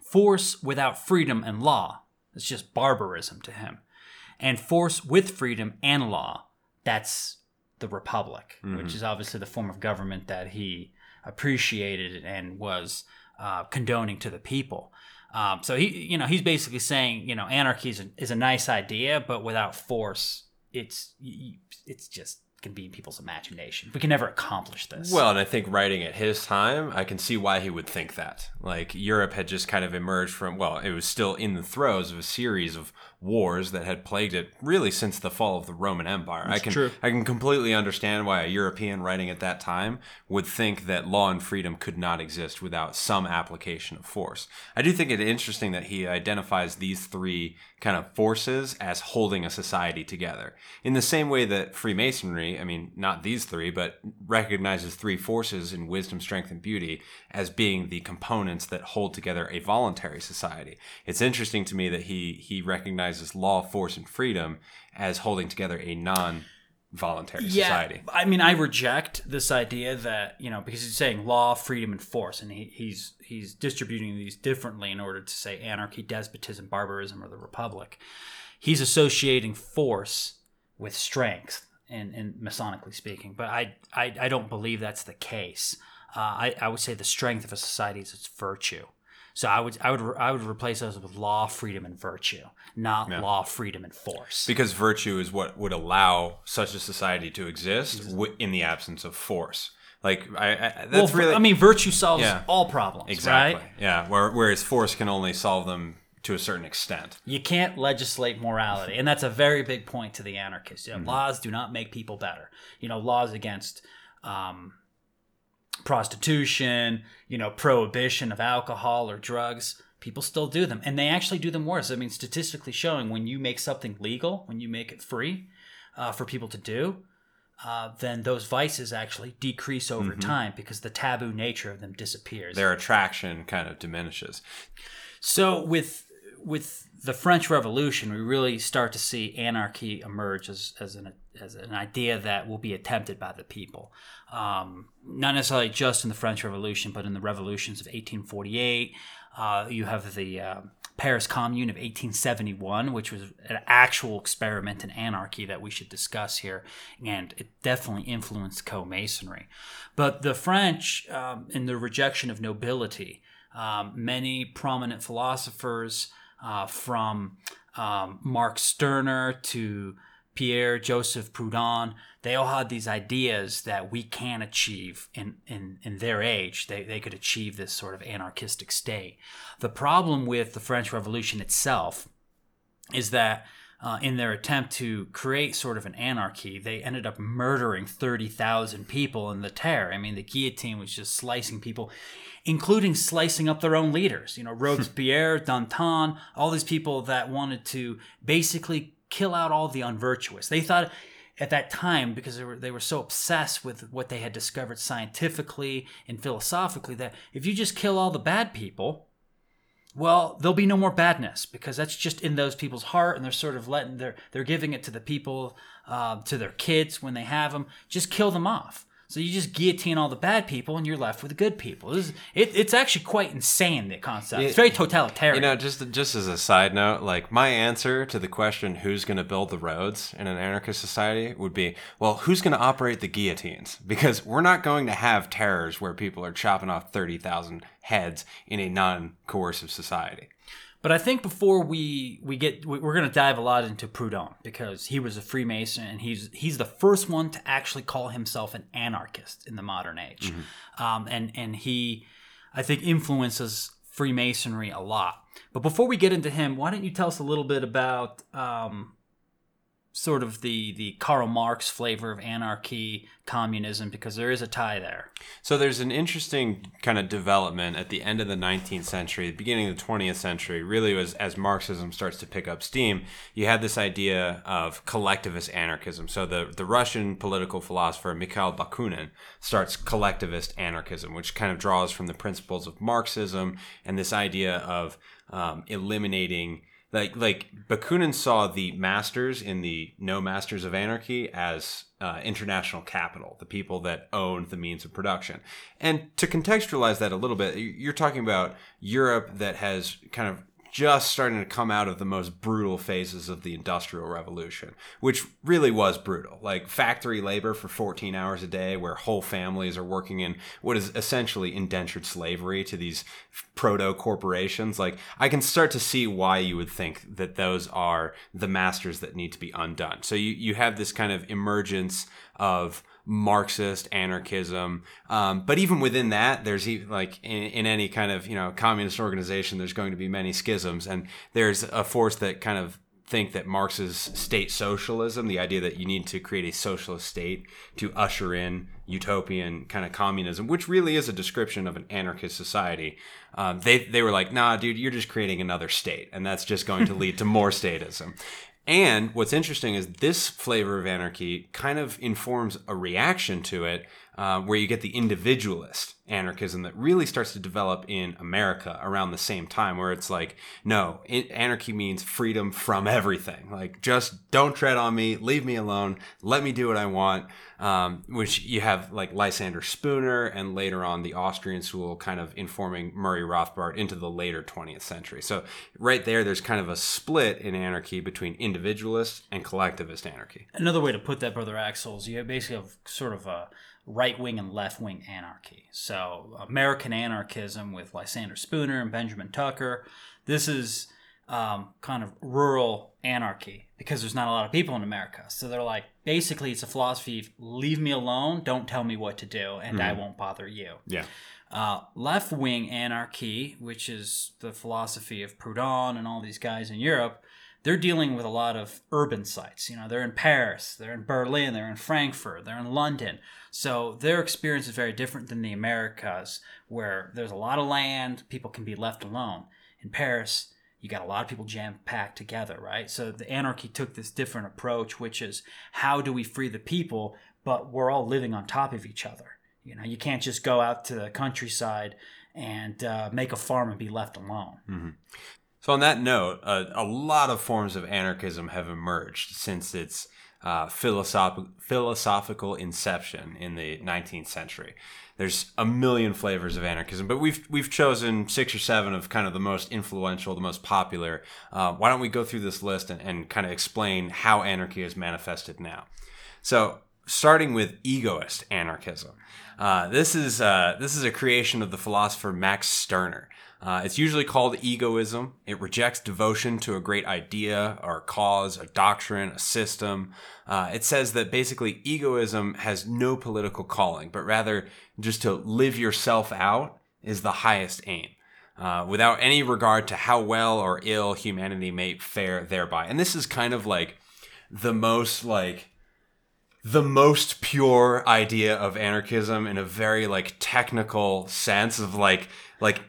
Force without freedom and law. That's just barbarism to him. And force with freedom and law. That's the republic, which is obviously the form of government that he appreciated and was uh, condoning to the people. Um, so he, you know, he's basically saying, you know, anarchy is a, is a nice idea, but without force, it's it's just can be in people's imagination. We can never accomplish this. Well, and I think writing at his time, I can see why he would think that. Like Europe had just kind of emerged from, well, it was still in the throes of a series of wars that had plagued it really since the fall of the Roman Empire. I can true. I can completely understand why a European writing at that time would think that law and freedom could not exist without some application of force. I do think it interesting that he identifies these three kind of forces as holding a society together. In the same way that Freemasonry, I mean, not these three, but recognizes three forces in wisdom, strength, and beauty as being the components that hold together a voluntary society. It's interesting to me that he he recognizes law, force, and freedom as holding together a non voluntary society. I mean, I reject this idea that you know because he's saying law, freedom, and force, and he, he's he's distributing these differently in order to say anarchy, despotism, barbarism, or the republic. He's associating force with strength, and, and Masonically speaking, but I, I I don't believe that's the case. Uh, I I would say the strength of a society is its virtue. So I would I would I would replace those with law, freedom, and virtue, not law, freedom, and force. Because virtue is what would allow such a society to exist w- in the absence of force. Like I, I that's well, really I mean, virtue solves Yeah. all problems, exactly right? yeah. Where, whereas force can only solve them to a certain extent. You can't legislate morality, and that's a very big point to the anarchists. Mm-hmm. Laws do not make people better. You know, laws against um, prostitution, you know, prohibition of alcohol or drugs. People still do them, and they actually do them worse. I mean, statistically showing when you make something legal, when you make it free uh, for people to do, uh, then those vices actually decrease over Mm-hmm. time because the taboo nature of them disappears. Their attraction kind of diminishes. So with with the French Revolution, we really start to see anarchy emerge as, as an as an idea that will be attempted by the people. Um, not necessarily just in the French Revolution, but in the revolutions of 1848. Uh, you have the uh, Paris Commune of 1871, which was an actual experiment in anarchy that we should discuss here, and it definitely influenced co-masonry. But the French, um, in the rejection of nobility, um, many prominent philosophers, uh, from um, Max Stirner to Pierre Joseph Proudhon, they all had these ideas that we can achieve in, in, in their age. They, they could achieve this sort of anarchistic state. The problem with the French Revolution itself is that uh, in their attempt to create sort of an anarchy, they ended up murdering 30,000 people in the terror. I mean, the guillotine was just slicing people, including slicing up their own leaders. You know, Robespierre, Danton, all these people that wanted to basically kill out all the unvirtuous. They thought at that time, because they were, they were so obsessed with what they had discovered scientifically and philosophically, that if you just kill all the bad people, well, there'll be no more badness because that's just in those people's heart, and they're sort of letting they're they're giving it to the people, uh, to their kids when they have them. Just kill them off. So you just guillotine all the bad people, and you're left with the good people. This is, it, it's actually quite insane. The concept. It's very totalitarian. You know, just just as a side note, like my answer to the question who's going to build the roads in an anarchist society would be, well, who's going to operate the guillotines? Because we're not going to have terrors where people are chopping off 30,000 heads in a non-coercive society. But I think before we we get we- we're going to dive a lot into Proudhon because he was a Freemason and he's he's the first one to actually call himself an anarchist in the modern age, um, and and he I think influences Freemasonry a lot. But before we get into him, why don't you tell us a little bit about um, sort of the the Karl Marx flavor of anarchy, communism, because there is a tie there. So there's an interesting kind of development at the end of the 19th century, the beginning of the 20th century, really was as Marxism starts to pick up steam, you had this idea of collectivist anarchism. So the, the Russian political philosopher Mikhail Bakunin starts collectivist anarchism, which kind of draws from the principles of Marxism and this idea of um, eliminating like like Bakunin saw the masters in the no masters of anarchy as uh, international capital, the people that owned the means of production. And to contextualize that a little bit, you're talking about Europe that has kind of just starting to come out of the most brutal phases of the industrial revolution which really was brutal. Like factory labor for 14 hours a day where whole families are working in what is essentially indentured slavery to these proto corporations. Like i can start to see why you would think that those are the masters that need to be undone. So you, you have this kind of emergence of Marxist anarchism. Um, but even within that, there's e- like in, in any kind of you know communist organization, there's going to be many schisms, and there's a force that kind of think that Marx's state socialism, the idea that you need to create a socialist state to usher in utopian kind of communism, which really is a description of an anarchist society. Um, they they were like, nah, dude, you're just creating another state, and that's just going to lead to more statism. And what's interesting is this flavor of anarchy kind of informs a reaction to it, uh, where you get the individualist anarchism that really starts to develop in America around the same time, where it's like, no, it, anarchy means freedom from everything. Like, just don't tread on me, leave me alone, let me do what I want. Um, which you have like Lysander Spooner and later on the Austrian school kind of informing Murray Rothbard into the later 20th century. So, right there, there's kind of a split in anarchy between individualist and collectivist anarchy. Another way to put that, brother Axel, is you basically have sort of a right wing and left wing anarchy. So American anarchism with Lysander Spooner and Benjamin Tucker. This is um, kind of rural anarchy because there's not a lot of people in America. So they're like, basically, it's a philosophy: of leave me alone, don't tell me what to do, and I won't bother you. Yeah. Uh, left wing anarchy, which is the philosophy of Proudhon and all these guys in Europe, they're dealing with a lot of urban sites. You know, they're in Paris, they're in Berlin, they're in Frankfurt, they're in London. So their experience is very different than the Americas, where there's a lot of land, people can be left alone. In Paris, you got a lot of people jam packed together, right? So the anarchy took this different approach, which is how do we free the people, but we're all living on top of each other. You know, you can't just go out to the countryside and uh, make a farm and be left alone. So, on that note, uh, a lot of forms of anarchism have emerged since its uh, philosoph- philosophical inception in the 19th century. There's a million flavors of anarchism, but we've we've chosen six or seven of kind of the most influential, the most popular. Uh, why don't we go through this list and, and kind of explain how anarchy is manifested now? So, starting with egoist anarchism. Uh, this is uh, this is a creation of the philosopher Max Stirner. Uh, it's usually called egoism. It rejects devotion to a great idea or cause, a doctrine, a system. Uh, it says that basically egoism has no political calling, but rather just to live yourself out is the highest aim. Uh, without any regard to how well or ill humanity may fare thereby. And this is kind of like the most like the most pure idea of anarchism in a very like technical sense of like like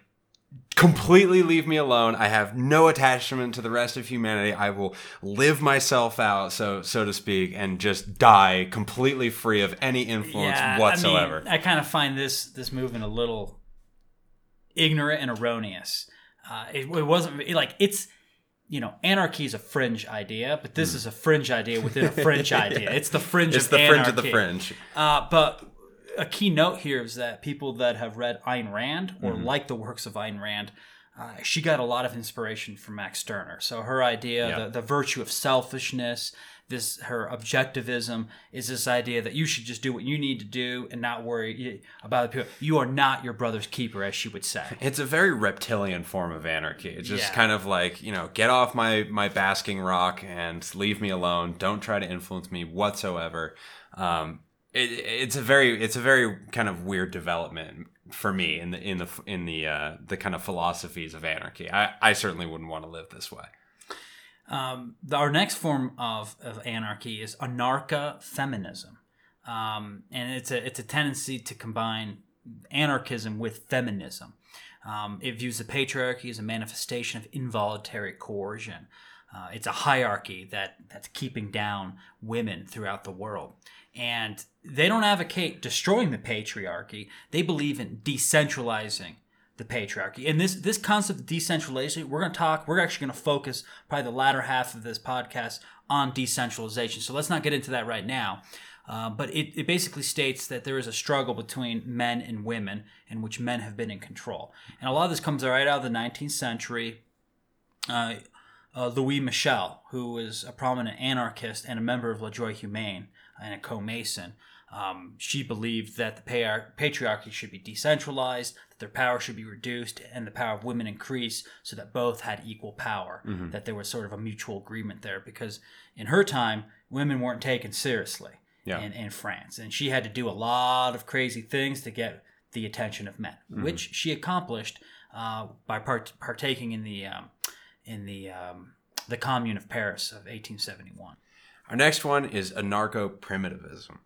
completely leave me alone. I have no attachment to the rest of humanity. I will live myself out so so to speak and just die completely free of any influence whatsoever I, mean, I kind of find this this movement a little ignorant and erroneous. Uh, it, it wasn't like it's you know anarchy is a fringe idea, but this is a fringe idea within a fringe idea. It's the fringe. It's of the fringe of the fringe Uh, but a key note here is that people that have read Ayn Rand or Mm-hmm. like the works of Ayn Rand, uh, she got a lot of inspiration from Max Stirner. So her idea, Yeah. the, the virtue of selfishness, this her objectivism is this idea that you should just do what you need to do and not worry about the people. You are not your brother's keeper, as she would say. It's a very reptilian form of anarchy. It's just Yeah. kind of like, you know, get off my my basking rock and leave me alone. Don't try to influence me whatsoever. Um, it, it's a very it's a very kind of weird development for me in the in the in the uh, the kind of philosophies of anarchy. I, I certainly wouldn't want to live this way. Um, the, our next form of, of anarchy is anarcha feminism, um, and it's a it's a tendency to combine anarchism with feminism. Um, it views the patriarchy as a manifestation of involuntary coercion. Uh, it's a hierarchy that that's keeping down women throughout the world, and they don't advocate destroying the patriarchy. They believe in decentralizing the patriarchy. And this this concept of decentralization, we're going to talk. We're actually going to focus probably the latter half of this podcast on decentralization. So let's not get into that right now. Uh, but it, it basically states that there is a struggle between men and women in which men have been in control. And a lot of this comes right out of the 19th century. Uh, uh, Louise Michel, who was a prominent anarchist and a member of Le Droit Humain and a co-mason, um, she believed that the patriarchy should be decentralized, their power should be reduced, and the power of women increase so that both had equal power. That there was sort of a mutual agreement there because in her time, women weren't taken seriously Yeah. in, in France. And she had to do a lot of crazy things to get the attention of men, which she accomplished uh, by part- partaking in the um, in the um, the Commune of Paris of 1871. Our next one is anarcho primitivism.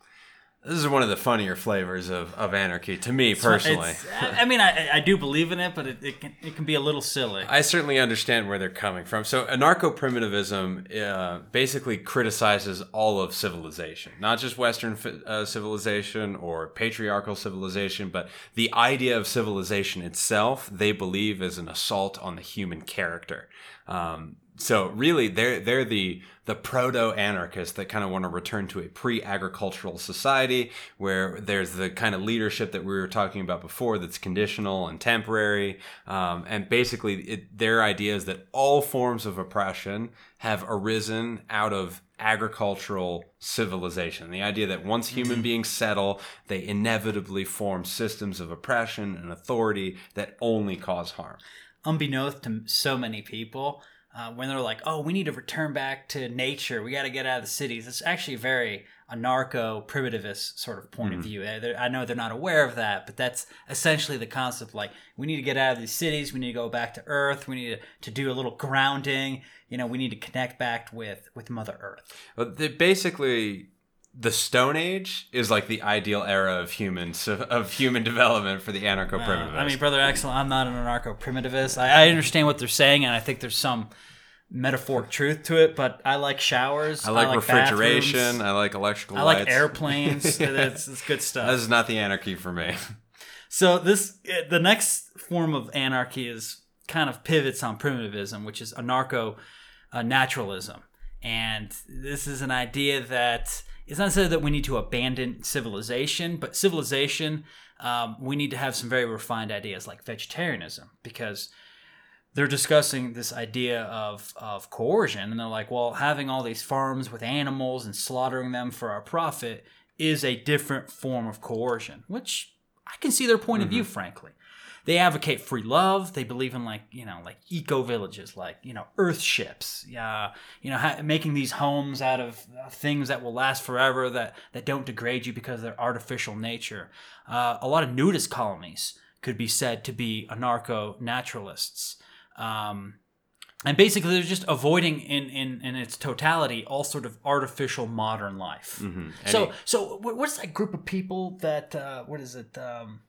This is one of the funnier flavors of, of anarchy to me personally. I I mean, I, I do believe in it, but it, it can it can be a little silly. I certainly understand where they're coming from. So, anarcho primitivism uh, basically criticizes all of civilization, not just Western uh, civilization or patriarchal civilization, but the idea of civilization itself. They believe is an assault on the human character. Um, so, really, they're they're the the proto anarchists that kind of want to return to a pre agricultural society where there's the kind of leadership that we were talking about before that's conditional and temporary. Um, and basically, it, their idea is that all forms of oppression have arisen out of agricultural civilization. The idea that once human beings settle, they inevitably form systems of oppression and authority that only cause harm. Unbeknownst to so many people, uh, when they're like, "Oh, we need to return back to nature. We got to get out of the cities." It's actually very anarcho primitivist sort of point of view. Uh, they're- I know they're not aware of that, but that's essentially the concept. Like, we need to get out of these cities. We need to go back to Earth. We need to, to do a little grounding. You know, we need to connect back with with Mother Earth. But they basically the Stone Age is like the ideal era of human of human development for the anarcho primitivist. Uh, I mean, brother Axel, I'm not an anarcho primitivist. I, I understand what they're saying, and I think there's some metaphoric truth to it. But I like showers. I like, refrigeration. bathrooms, I like electrical I like lights. airplanes. it's, it's good stuff. This is not the anarchy for me. So this the next form of anarchy is kind of pivots on primitivism, which is anarcho uh, naturalism, and this is an idea that it's not necessarily that we need to abandon civilization, but civilization um, we need to have some very refined ideas like vegetarianism because they're discussing this idea of, of coercion and they're like well having all these farms with animals and slaughtering them for our profit is a different form of coercion which i can see their point of view frankly they advocate free love. They believe in like you know like eco villages like you know earth ships. Yeah you know ha- making these homes out of uh, things that will last forever that that don't degrade you because of their artificial nature. Uh, a lot of nudist colonies could be said to be anarcho naturalists um, and basically they're just avoiding in, in, in its totality all sort of artificial modern life. So Any- so wh- what's that group of people that uh, what is it um,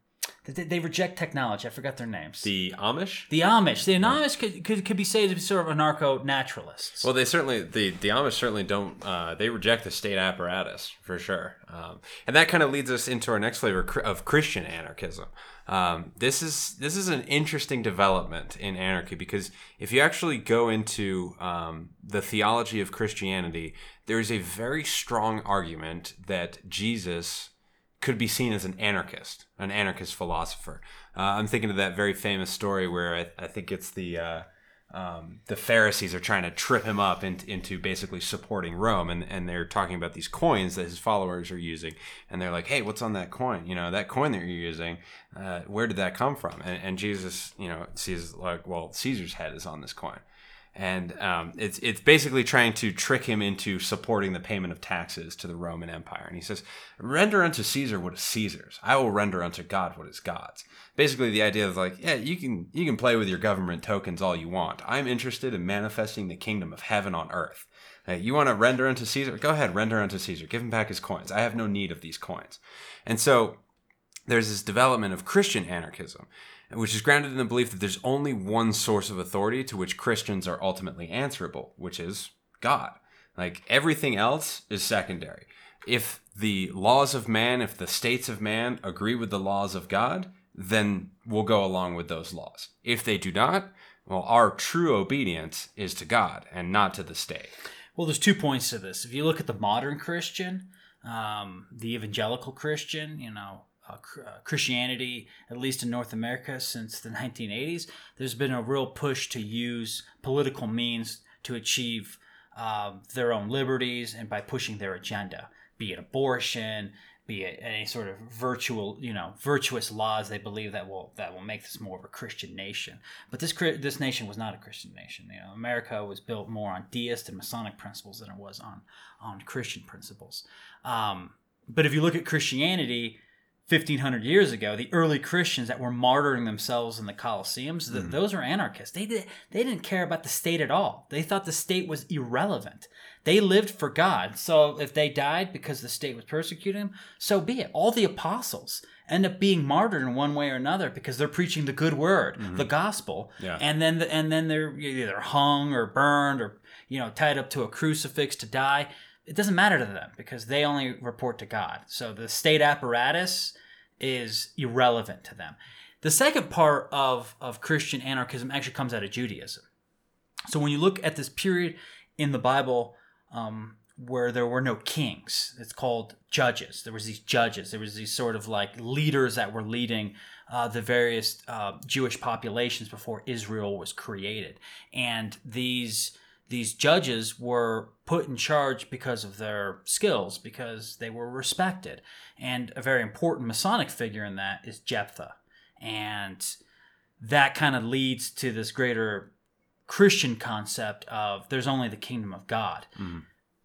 they, they reject technology i forgot their names The Amish. the amish the amish could, could, could be said to be sort of anarcho naturalists Well, they certainly the the Amish certainly don't. Uh, they reject the state apparatus for sure, um, and that kind of leads us into our next flavor of Christian anarchism. Um, this is this is an interesting development in anarchy because if you actually go into um, the theology of Christianity, there is a very strong argument that Jesus could be seen as an anarchist, an anarchist philosopher. Uh, I'm thinking of that very famous story where I, I think it's the uh, um, the Pharisees are trying to trip him up in, into basically supporting Rome, and, and they're talking about these coins that his followers are using, and they're like, "Hey, what's on that coin? You know, that coin that you're using, uh, where did that come from?" And, and Jesus, you know, sees like, "Well, Caesar's head is on this coin." And um, it's it's basically trying to trick him into supporting the payment of taxes to the Roman Empire. And he says, "Render unto Caesar what is Caesar's. I will render unto God what is God's." Basically, the idea is like, yeah, you can you can play with your government tokens all you want. I'm interested in manifesting the kingdom of heaven on earth. Hey, you want to render unto Caesar? Go ahead, render unto Caesar. Give him back his coins. I have no need of these coins. And so there's this development of Christian anarchism which is grounded in the belief that there's only one source of authority to which Christians are ultimately answerable, which is God. Like everything else is secondary. If the laws of man, if the states of man agree with the laws of God, then we'll go along with those laws. If they do not, well, our true obedience is to God and not to the state. Well, there's two points to this. If you look at the modern Christian, um, the evangelical Christian, you know, uh, uh, Christianity, at least in North America since the 1980s, there's been a real push to use political means to achieve uh, their own liberties and by pushing their agenda, be it abortion, be it any sort of virtual, you know, virtuous laws they believe that will that will make this more of a Christian nation. But this this nation was not a Christian nation. You know, America was built more on deist and Masonic principles than it was on on Christian principles. Um, but if you look at Christianity, 1500 years ago, the early Christians that were martyring themselves in the Colosseums, mm. those are anarchists. They, did, they didn't care about the state at all. They thought the state was irrelevant. They lived for God. So if they died because the state was persecuting them, so be it. All the apostles end up being martyred in one way or another because they're preaching the good word, mm-hmm. the gospel. Yeah. And then the, and then they're either hung or burned or you know tied up to a crucifix to die it doesn't matter to them because they only report to God. So the state apparatus is irrelevant to them. The second part of, of Christian anarchism actually comes out of Judaism. So when you look at this period in the Bible um, where there were no kings, it's called judges. There was these judges. There was these sort of like leaders that were leading uh, the various uh, Jewish populations before Israel was created, and these these judges were put in charge because of their skills, because they were respected. And a very important Masonic figure in that is Jephthah. And that kind of leads to this greater Christian concept of there's only the kingdom of God. Mm-hmm.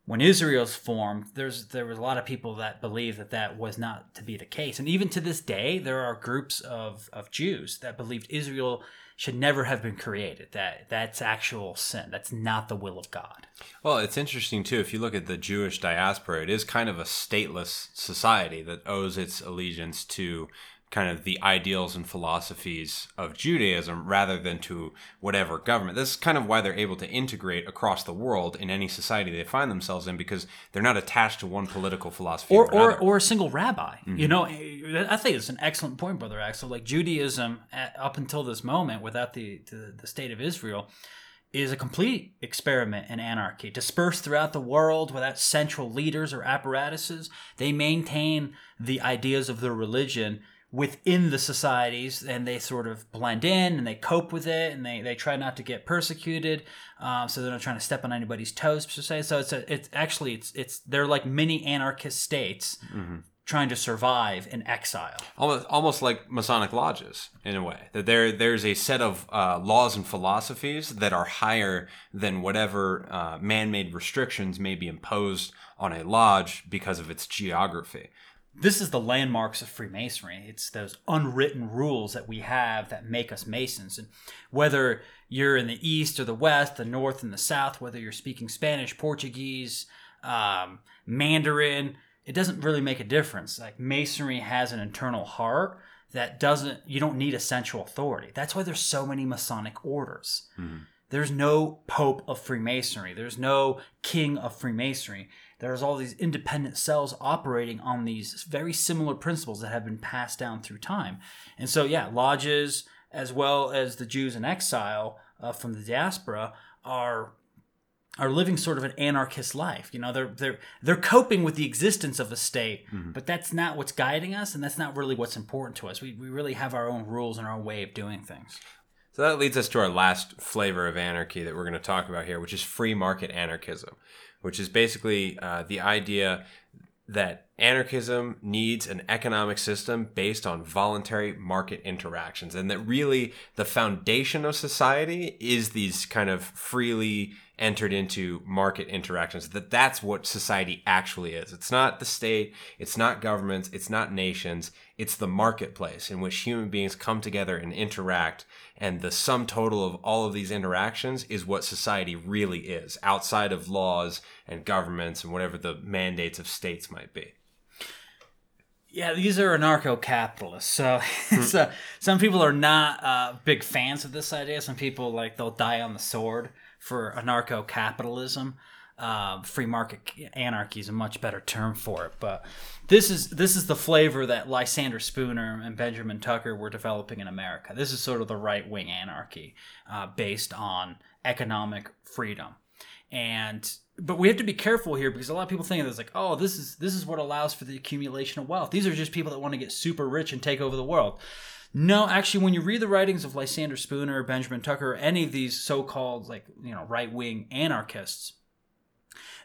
When Israel's formed, there's there was a lot of people that believe that that was not to be the case, and even to this day, there are groups of of Jews that believed Israel should never have been created. That that's actual sin. That's not the will of God. Well, it's interesting too. If you look at the Jewish diaspora, it is kind of a stateless society that owes its allegiance to kind of the ideals and philosophies of Judaism rather than to whatever government. This is kind of why they're able to integrate across the world in any society they find themselves in because they're not attached to one political philosophy or or, or, or, a single rabbi. Mm-hmm. You know, I think it's an excellent point, brother Axel. Like Judaism, up until this moment, without the, the, the state of Israel. Is a complete experiment in anarchy, dispersed throughout the world without central leaders or apparatuses. They maintain the ideas of their religion within the societies and they sort of blend in and they cope with it and they, they try not to get persecuted um, so they're not trying to step on anybody's toes per se. So it's a, it's actually it's it's they're like mini anarchist states mm-hmm. trying to survive in exile. Almost almost like masonic lodges in a way. That there there's a set of uh, laws and philosophies that are higher than whatever uh, man-made restrictions may be imposed on a lodge because of its geography this is the landmarks of Freemasonry. It's those unwritten rules that we have that make us Masons. And whether you're in the East or the West, the North and the South, whether you're speaking Spanish, Portuguese, um, Mandarin, it doesn't really make a difference. Like Masonry has an internal heart that doesn't, you don't need a central authority. That's why there's so many Masonic orders. Mm-hmm. There's no Pope of Freemasonry, there's no King of Freemasonry there's all these independent cells operating on these very similar principles that have been passed down through time. And so, yeah, lodges as well as the Jews in exile uh, from the diaspora are are living sort of an anarchist life. You know, they're they're they're coping with the existence of a state, but that's not what's guiding us, and that's not really what's important to us. We we really have our own rules and our own way of doing things. So that leads us to our last flavor of anarchy that we're going to talk about here, which is free market anarchism, which is basically uh, the idea that anarchism needs an economic system based on voluntary market interactions, and that really the foundation of society is these kind of freely entered into market interactions that that's what society actually is it's not the state it's not governments it's not nations it's the marketplace in which human beings come together and interact and the sum total of all of these interactions is what society really is outside of laws and governments and whatever the mandates of states might be Yeah, these are anarcho-capitalists. So, so some people are not uh, big fans of this idea. Some people like they'll die on the sword for anarcho-capitalism. Uh, free market anarchy is a much better term for it. But this is this is the flavor that Lysander Spooner and Benjamin Tucker were developing in America. This is sort of the right-wing anarchy uh, based on economic freedom and but we have to be careful here because a lot of people think that it's like oh this is this is what allows for the accumulation of wealth these are just people that want to get super rich and take over the world no actually when you read the writings of lysander spooner benjamin tucker or any of these so-called like you know right-wing anarchists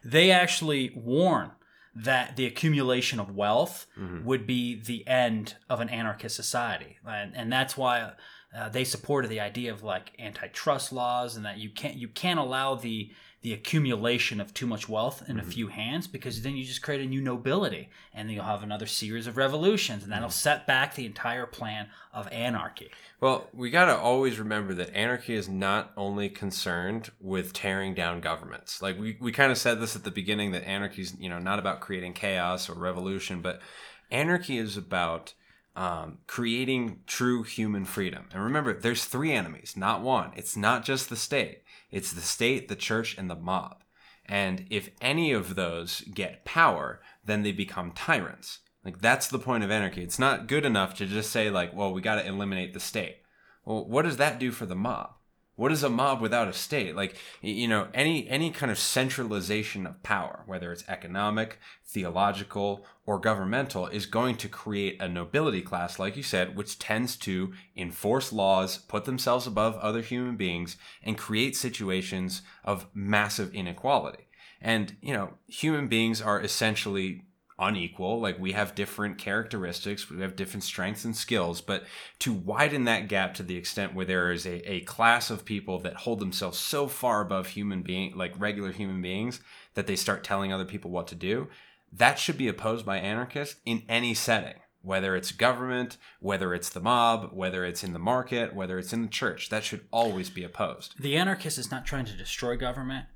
they actually warn that the accumulation of wealth would be the end of an anarchist society. And, and that's why uh, they supported the idea of like antitrust laws and that you can't you can't allow the the accumulation of too much wealth in a few hands because then you just create a new nobility and then you'll have another series of revolutions and that'll set back the entire plan of anarchy. Well, we got to always remember that anarchy is not only concerned with tearing down governments. Like we, we kind of said this at the beginning that anarchy is, you know, not about creating chaos or revolution, but anarchy is about um, creating true human freedom. And remember, there's three enemies, not one. It's not just the state. It's the state, the church, and the mob. And if any of those get power, then they become tyrants. Like that's the point of anarchy. It's not good enough to just say like, well, we got to eliminate the state. Well, what does that do for the mob? What is a mob without a state? Like you know, any any kind of centralization of power, whether it's economic, theological, or governmental, is going to create a nobility class, like you said, which tends to enforce laws, put themselves above other human beings, and create situations of massive inequality. And you know, human beings are essentially unequal. Like we have different characteristics, we have different strengths and skills, but to widen that gap to the extent where there is a, a class of people that hold themselves so far above human being, like regular human beings, that they start telling other people what to do, that should be opposed by anarchists in any setting. Whether it's government, whether it's the mob, whether it's in the market, whether it's in the church, that should always be opposed. The anarchist is not trying to destroy government;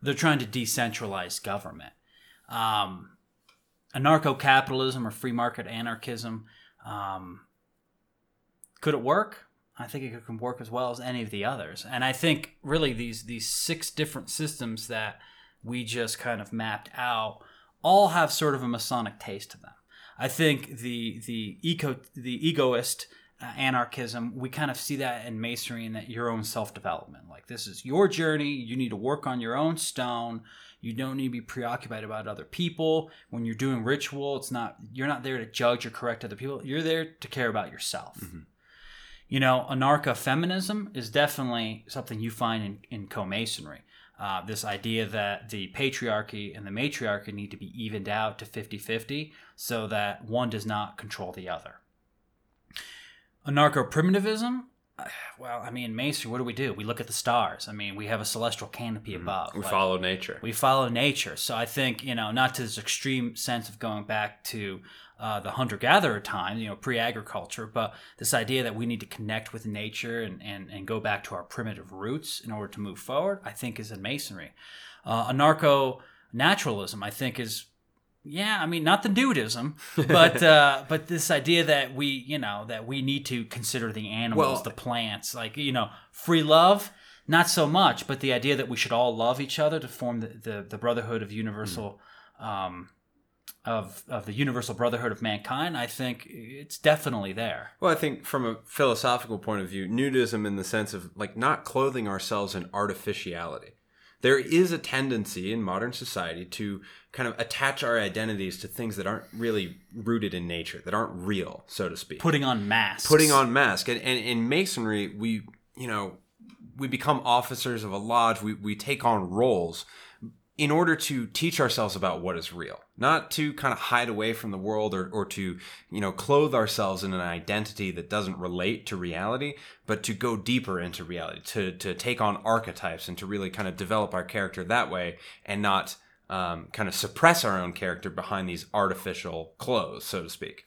they're trying to decentralize government. Um, anarcho-capitalism or free market anarchism um, could it work? I think it could work as well as any of the others. And I think really these these six different systems that we just kind of mapped out all have sort of a Masonic taste to them. I think the the eco the egoist uh, anarchism we kind of see that in masonry and that your own self development. Like this is your journey. You need to work on your own stone. You don't need to be preoccupied about other people. When you're doing ritual, it's not you're not there to judge or correct other people. You're there to care about yourself. You know, anarcho feminism is definitely something you find in, in co masonry. Uh, this idea that the patriarchy and the matriarchy need to be evened out to 50 50 so that one does not control the other. Anarcho primitivism, well, I mean, Masonry, what do we do? We look at the stars. I mean, we have a celestial canopy above. We Like, follow nature. we follow nature. So I think, you know, not to this extreme sense of going back to uh, the hunter gatherer time, you know, pre agriculture, but this idea that we need to connect with nature and, and, and go back to our primitive roots in order to move forward, I think is in masonry. Uh, anarcho naturalism, I think, is. Yeah, I mean, not the nudism, but uh, but this idea that we, you know, that we need to consider the animals, Well- the plants, like you know, free love, not so much, but the idea that we should all love each other to form the, the, the brotherhood of universal um, of of the universal brotherhood of mankind, I think it's definitely there. Well, I think from a philosophical point of view, nudism in the sense of like not clothing ourselves in artificiality. There is a tendency in modern society to kind of attach our identities to things that aren't really rooted in nature, that aren't real, so to speak. Putting on masks. Putting on masks. And, and in masonry, we, you know, we become officers of a lodge, we, we take on roles in order to teach ourselves about what is real, not to kind of hide away from the world or, or to, you know, clothe ourselves in an identity that doesn't relate to reality, but to go deeper into reality, to, to take on archetypes and to really kind of develop our character that way and not um, kind of suppress our own character behind these artificial clothes, so to speak.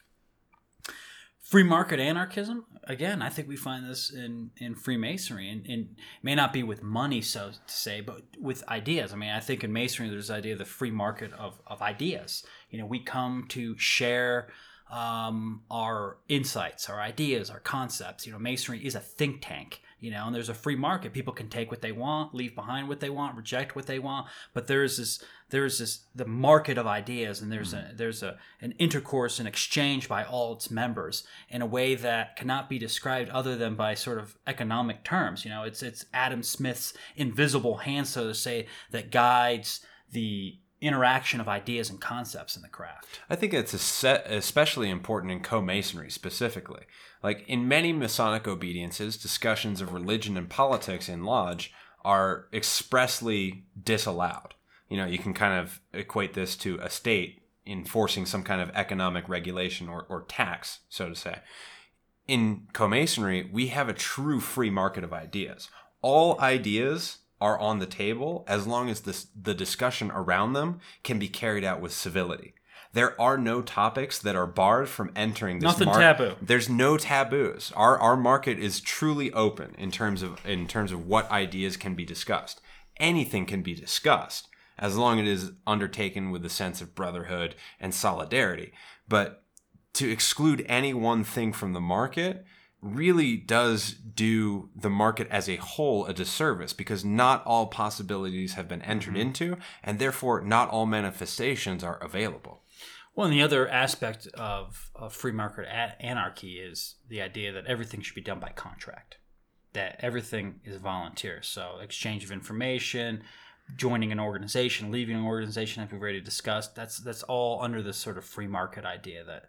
Free market anarchism, again, I think we find this in, in Freemasonry, and, and may not be with money, so to say, but with ideas. I mean, I think in Masonry, there's the idea of the free market of, of ideas. You know, we come to share um, our insights, our ideas, our concepts. You know, Masonry is a think tank you know and there's a free market people can take what they want leave behind what they want reject what they want but there's this there's this the market of ideas and there's mm-hmm. a there's a an intercourse and exchange by all its members in a way that cannot be described other than by sort of economic terms you know it's it's adam smith's invisible hand so to say that guides the interaction of ideas and concepts in the craft. I think it's especially important in co-masonry specifically. Like in many Masonic obediences, discussions of religion and politics in lodge are expressly disallowed. You know, you can kind of equate this to a state enforcing some kind of economic regulation or, or tax, so to say. In co-masonry, we have a true free market of ideas. All ideas are on the table as long as this, the discussion around them can be carried out with civility. There are no topics that are barred from entering this Nothing taboo. There's no taboos. Our our market is truly open in terms of in terms of what ideas can be discussed. Anything can be discussed as long as it is undertaken with a sense of brotherhood and solidarity. But to exclude any one thing from the market really does do the market as a whole a disservice because not all possibilities have been entered mm-hmm. into and therefore not all manifestations are available. Well, and the other aspect of, of free market anarchy is the idea that everything should be done by contract, that everything is volunteer. So, exchange of information, joining an organization, leaving an organization, as we've already discussed, that's that's all under this sort of free market idea that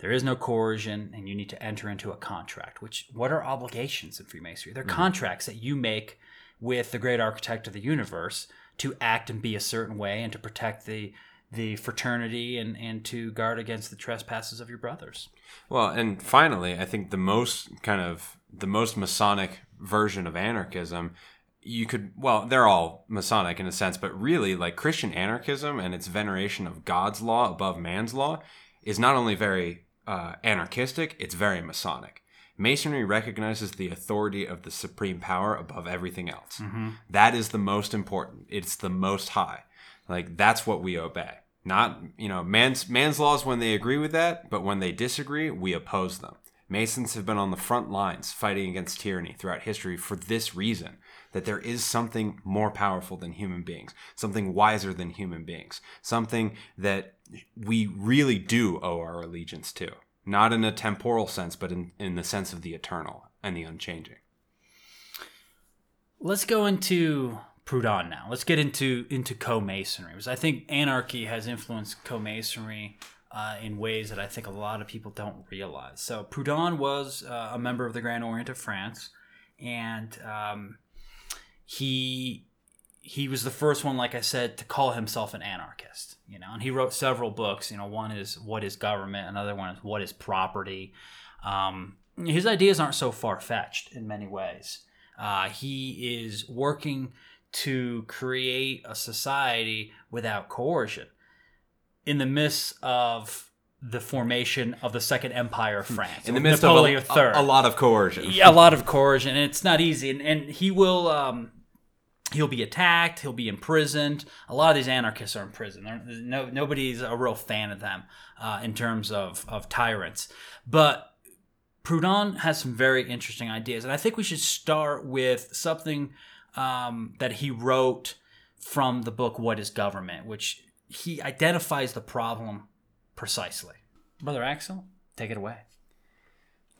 there is no coercion, and you need to enter into a contract. Which what are obligations in Freemasonry? They're mm-hmm. contracts that you make with the great architect of the universe to act and be a certain way, and to protect the the fraternity and, and to guard against the trespasses of your brothers. Well, and finally, I think the most kind of the most Masonic version of anarchism you could well they're all masonic in a sense but really like christian anarchism and its veneration of god's law above man's law is not only very uh, anarchistic, it's very Masonic. Masonry recognizes the authority of the supreme power above everything else. Mm-hmm. That is the most important. It's the most high. Like that's what we obey. Not you know man's man's laws when they agree with that, but when they disagree, we oppose them. Masons have been on the front lines fighting against tyranny throughout history for this reason that there is something more powerful than human beings, something wiser than human beings, something that we really do owe our allegiance to, not in a temporal sense, but in, in the sense of the eternal and the unchanging. Let's go into Proudhon now. Let's get into into co-masonry because I think anarchy has influenced co-masonry uh, in ways that I think a lot of people don't realize. So Proudhon was uh, a member of the Grand Orient of France, and um, he he was the first one, like I said, to call himself an anarchist. You know, and he wrote several books. You know, one is "What Is Government," another one is "What Is Property." Um, his ideas aren't so far fetched in many ways. Uh, he is working to create a society without coercion in the midst of the formation of the Second Empire of France. In the midst Napoleon of a, a, a, lot of coercion. Yeah, a lot of coercion, and it's not easy. And, and he will um, he'll be attacked he'll be imprisoned. A lot of these anarchists are in prison. No, nobody's a real fan of them uh, in terms of, of tyrants. But proudhon has some very interesting ideas and i think we should start with something um, that he wrote from the book what is government which he identifies the problem precisely. Brother axel take it away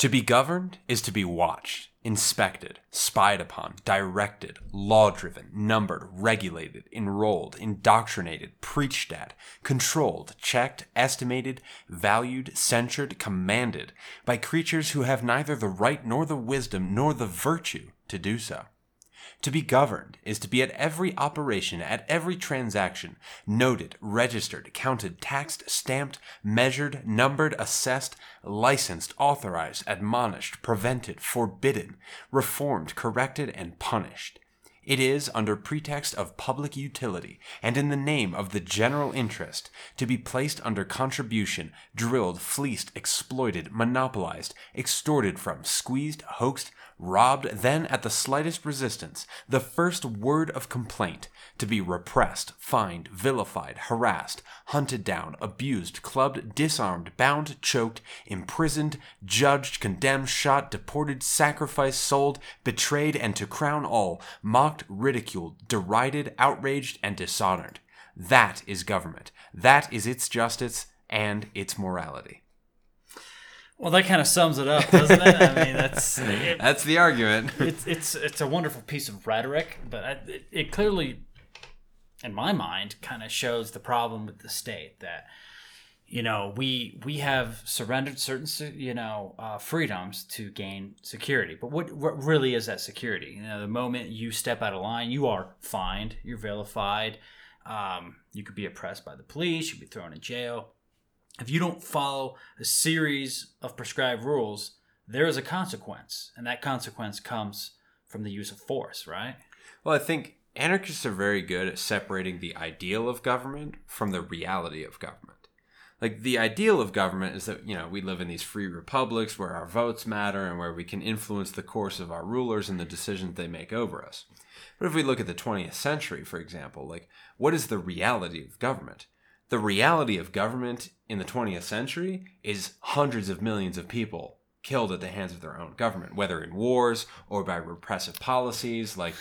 To be governed is to be watched, inspected, spied upon, directed, law driven, numbered, regulated, enrolled, indoctrinated, preached at, controlled, checked, estimated, valued, censured, commanded by creatures who have neither the right nor the wisdom nor the virtue to do so. To be governed is to be at every operation, at every transaction, noted, registered, counted, taxed, stamped, measured, numbered, assessed, licensed, authorized, admonished, prevented, forbidden, reformed, corrected, and punished. It is, under pretext of public utility, and in the name of the general interest, to be placed under contribution, drilled, fleeced, exploited, monopolized, extorted from, squeezed, hoaxed, robbed, then at the slightest resistance, the first word of complaint, to be repressed, fined, vilified, harassed, hunted down, abused, clubbed, disarmed, bound, choked, imprisoned, judged, condemned, shot, deported, sacrificed, sold, betrayed, and to crown all, mocked, ridiculed, derided, outraged, and dishonored. That is government. That is its justice and its morality. Well, that kind of sums it up, doesn't it? I mean, that's it, That's the argument. it's it's it's a wonderful piece of rhetoric, but I, it, it clearly, in my mind, kind of shows the problem with the state that you know we we have surrendered certain you know uh, freedoms to gain security, but what what really is that security? You know, the moment you step out of line, you are fined, you're vilified, um, you could be oppressed by the police, you could be thrown in jail if you don't follow a series of prescribed rules, there is a consequence, and that consequence comes from the use of force, right? Well, I think anarchists are very good at separating the ideal of government from the reality of government. Like the ideal of government is that, you know, we live in these free republics where our votes matter and where we can influence the course of our rulers and the decisions they make over us. But if we look at the 20th century, for example, like what is the reality of government? The reality of government in the 20th century is hundreds of millions of people killed at the hands of their own government, whether in wars or by repressive policies. Like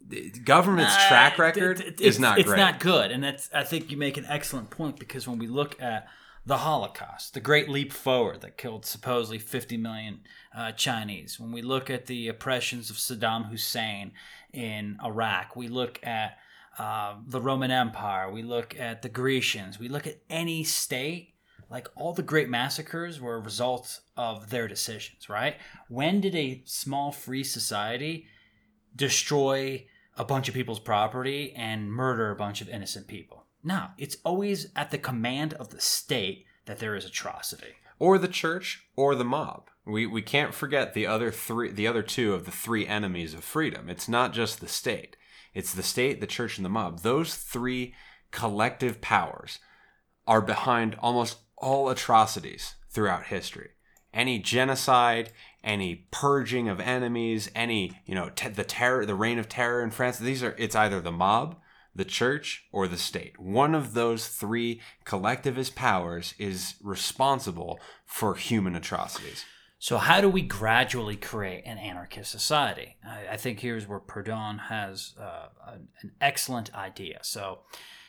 the government's Uh, track record it- is it's- not it's great. not good, and that's I think you make an excellent point because when we look at the Holocaust, the Great Leap Forward that killed supposedly 50 million uh, Chinese, when we look at the oppressions of Saddam Hussein in Iraq, we look at uh, the Roman Empire, we look at the Grecians, we look at any state. Like all the great massacres were a result of their decisions, right? When did a small free society destroy a bunch of people's property and murder a bunch of innocent people. No, it's always at the command of the state that there is atrocity. or the church or the mob. We we can't forget the other three the other two of the three enemies of freedom. It's not just the state. It's the state, the church and the mob. Those three collective powers are behind almost all atrocities throughout history. Any genocide, any purging of enemies, any, you know, te- the terror, the reign of terror in France, these are it's either the mob, the church, or the state. One of those three collectivist powers is responsible for human atrocities. So, how do we gradually create an anarchist society? I, I think here's where Proudhon has uh, an, an excellent idea. So,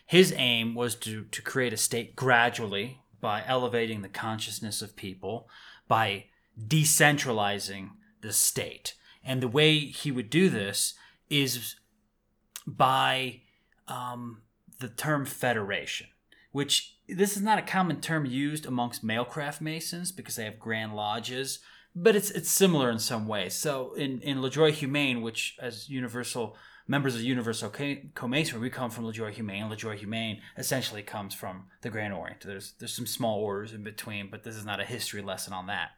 his aim was to, to create a state gradually by elevating the consciousness of people, by decentralizing the state. And the way he would do this is by um, the term federation, which this is not a common term used amongst male craft masons because they have grand lodges, but it's it's similar in some ways. So in in Le Droit Humain, which as universal members of Universal Co- Co-Masonry, we come from Le Droit Humain. Le Droit Humain essentially comes from the Grand Orient. There's there's some small orders in between, but this is not a history lesson on that.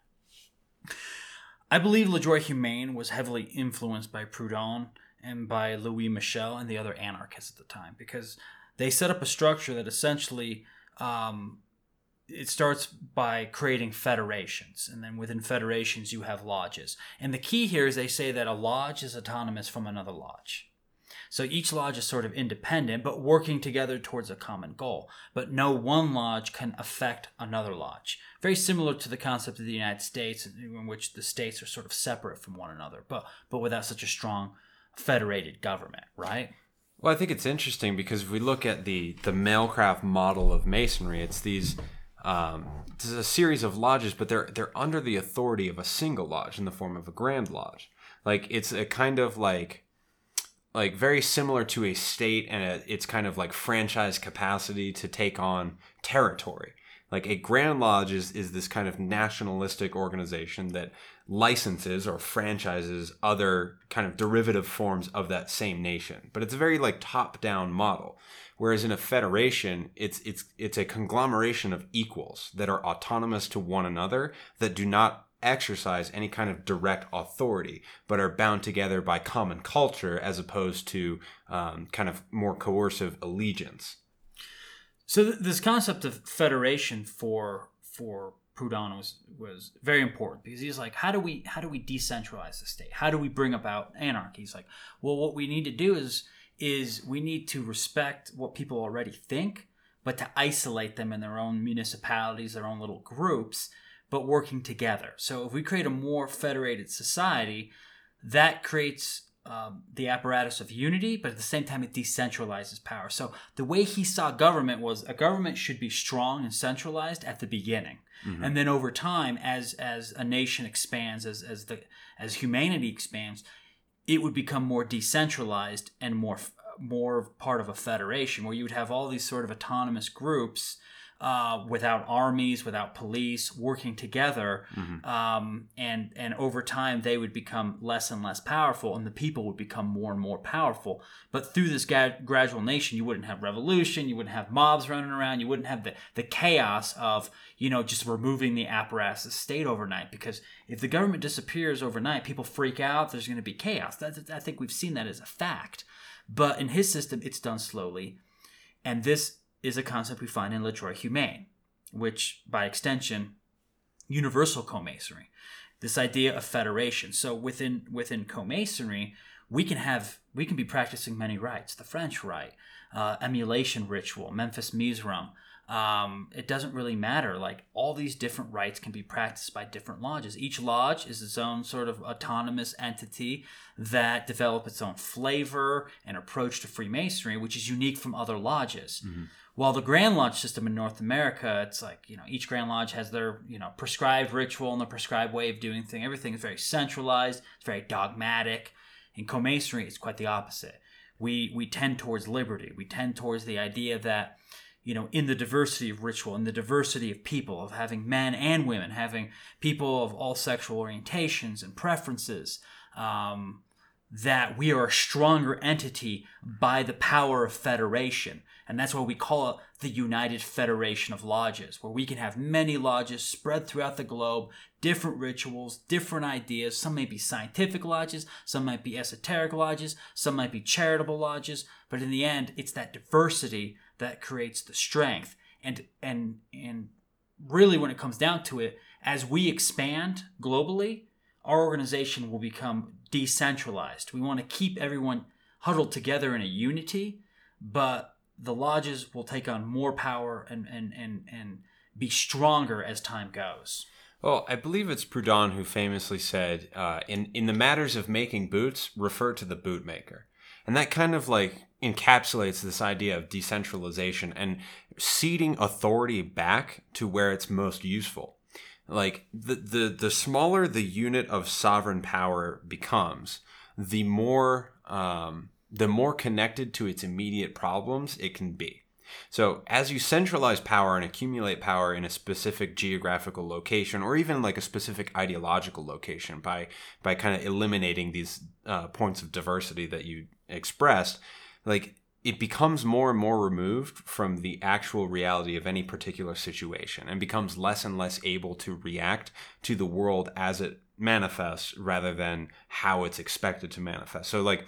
I believe Le Droit Humain was heavily influenced by Proudhon and by Louise Michel and the other anarchists at the time because they set up a structure that essentially um, it starts by creating federations and then within federations you have lodges. And the key here is they say that a lodge is autonomous from another lodge. So each lodge is sort of independent but working together towards a common goal. But no one lodge can affect another lodge. Very similar to the concept of the united states in which the states are sort of separate from one another but but without such a strong federated government right Well, I think it's interesting because if we look at the the male craft model of masonry, it's these um, is a series of lodges, but they're they're under the authority of a single lodge in the form of a grand lodge. Like it's a kind of like like very similar to a state and a, it's kind of like franchise capacity to take on territory. Like a Grand Lodge is, is this kind of nationalistic organization that licenses or franchises other kind of derivative forms of that same nation. But it's a very like top down model. Whereas in a federation, it's it's it's a conglomeration of equals that are autonomous to one another that do not exercise any kind of direct authority, but are bound together by common culture as opposed to um, kind of more coercive allegiance. So th- this concept of federation for for Proudhon was was very important because he's like, how do we how do we decentralize the state? How do we bring about anarchy? He's like, well, what we need to do is is we need to respect what people already think, but to isolate them in their own municipalities, their own little groups, but working together. So if we create a more federated society, that creates um, the apparatus of unity, but at the same time, it decentralizes power. So the way he saw government was a government should be strong and centralized at the beginning, mm-hmm. and then over time, as as a nation expands, as as the as humanity expands, it would become more decentralized and more more part of a federation, where you would have all these sort of autonomous groups uh, without armies, without police, working together, mm-hmm. um, and and over time they would become less and less powerful, and the people would become more and more powerful. But through this ga- gradual nation, you wouldn't have revolution, you wouldn't have mobs running around, you wouldn't have the the chaos of you know just removing the apparatus of state overnight. Because if the government disappears overnight, people freak out. There's going to be chaos. That, I think we've seen that as a fact. But in his system, it's done slowly, and this is a concept we find in Droit Humain, which by extension, universal co-masonry. This idea of federation. So within within co-masonry, we can have we can be practicing many rites. The French rite, uh, emulation ritual, Memphis Mizraim. Um, it doesn't really matter. Like all these different rites can be practiced by different lodges. Each lodge is its own sort of autonomous entity that develop its own flavor and approach to Freemasonry, which is unique from other lodges. Mm-hmm. While the Grand Lodge system in North America, it's like, you know, each Grand Lodge has their, you know, prescribed ritual and the prescribed way of doing things. Everything is very centralized, it's very dogmatic. In co-masonry, it's quite the opposite. We we tend towards liberty. We tend towards the idea that, you know, in the diversity of ritual, in the diversity of people, of having men and women, having people of all sexual orientations and preferences, um, that we are a stronger entity by the power of federation. And that's why we call it the United Federation of Lodges, where we can have many lodges spread throughout the globe, different rituals, different ideas. Some may be scientific lodges, some might be esoteric lodges, some might be charitable lodges, but in the end, it's that diversity that creates the strength. And and and really when it comes down to it, as we expand globally, our organization will become decentralized. We want to keep everyone huddled together in a unity, but the lodges will take on more power and and and and be stronger as time goes. Well, I believe it's Proudhon who famously said, uh, "In in the matters of making boots, refer to the bootmaker," and that kind of like encapsulates this idea of decentralization and ceding authority back to where it's most useful. Like the the the smaller the unit of sovereign power becomes, the more um, the more connected to its immediate problems it can be. So, as you centralize power and accumulate power in a specific geographical location, or even like a specific ideological location, by by kind of eliminating these uh, points of diversity that you expressed, like it becomes more and more removed from the actual reality of any particular situation, and becomes less and less able to react to the world as it manifests, rather than how it's expected to manifest. So, like